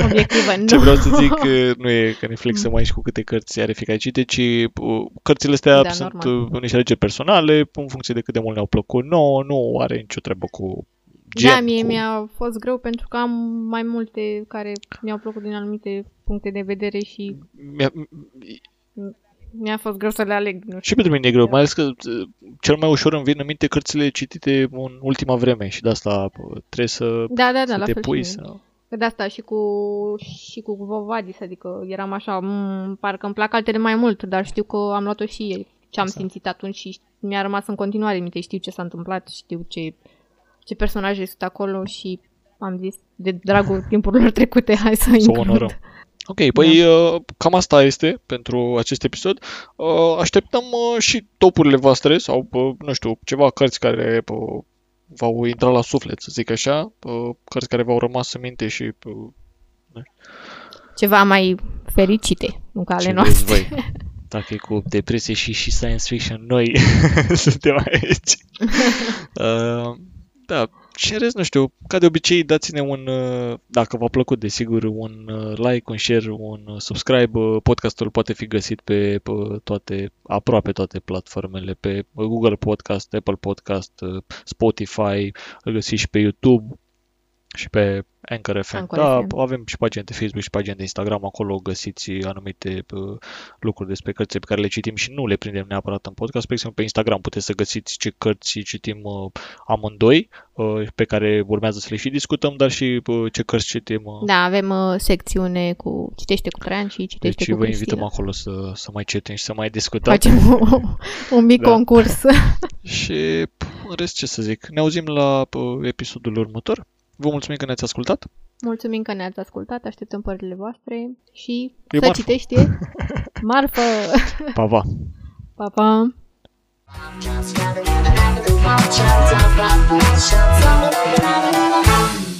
[SPEAKER 2] Obiectivă, nu.
[SPEAKER 1] Ce vreau să zic nu e că ne flexăm mm. aici cu câte cărți are fiecare cite, ci uh, cărțile astea da, sunt normal. niște alegeri personale, în funcție de cât de mult ne-au plăcut nouă, nu are nicio treabă cu
[SPEAKER 2] gen. Da, mie cu... mi-a fost greu pentru că am mai multe care mi-au plăcut din anumite puncte de vedere și mi-a, mi-a fost greu să le aleg. Nu știu.
[SPEAKER 1] Și pentru mine e greu, mai ales că uh, cel mai ușor îmi vin în minte cărțile citite în ultima vreme și de asta uh, trebuie să,
[SPEAKER 2] da, da, da,
[SPEAKER 1] să
[SPEAKER 2] la
[SPEAKER 1] te
[SPEAKER 2] fel
[SPEAKER 1] pui.
[SPEAKER 2] Și
[SPEAKER 1] să...
[SPEAKER 2] De asta și cu, și cu Vovadis, adică eram așa, m- mm, parcă îmi plac altele mai mult, dar știu că am luat-o și el, ce am exact. simțit atunci și mi-a rămas în continuare minte, știu ce s-a întâmplat, știu ce ce personaje sunt acolo și am zis, de dragul timpurilor trecute, hai să, să onorăm.
[SPEAKER 1] Ok, păi da. Uh, cam asta este pentru acest episod. Uh, așteptăm uh, și topurile voastre sau, nu știu, ceva cărți care v-au intrat la suflet, să zic așa, cărți care v-au rămas în minte și...
[SPEAKER 2] Ceva mai fericite, nu ca ale noastre. Voi.
[SPEAKER 1] Dacă e cu depresie și, și science fiction, noi suntem aici. Uh, da, și în rest, nu știu, ca de obicei, dați-ne un, uh, dacă v-a plăcut, desigur, un uh, like, un share, un uh, subscribe. Podcastul poate fi găsit pe, pe toate, aproape toate platformele, pe Google Podcast, Apple Podcast, Spotify, îl găsiți și pe YouTube și pe Anchor FM. Anchor da, FM. avem și pagina de Facebook și pagina de Instagram, acolo găsiți anumite uh, lucruri despre cărțile pe care le citim și nu le prindem neapărat în podcast. Pe exemplu, pe Instagram puteți să găsiți ce cărți citim uh, amândoi, uh, pe care urmează să le și discutăm, dar și uh, ce cărți citim. Uh.
[SPEAKER 2] Da, avem uh, secțiune cu citește cu Traian și citește
[SPEAKER 1] deci
[SPEAKER 2] cu
[SPEAKER 1] vă invităm acolo să, să mai citim și să mai discutăm.
[SPEAKER 2] Facem o, un mic da. concurs.
[SPEAKER 1] și în rest ce să zic, ne auzim la uh, episodul următor. Vă mulțumim că ne-ați ascultat.
[SPEAKER 2] Mulțumim că ne-ați ascultat, așteptăm părerile voastre și e să marfă. citește marfă.
[SPEAKER 1] Pa, pa!
[SPEAKER 2] Pa, pa! I'm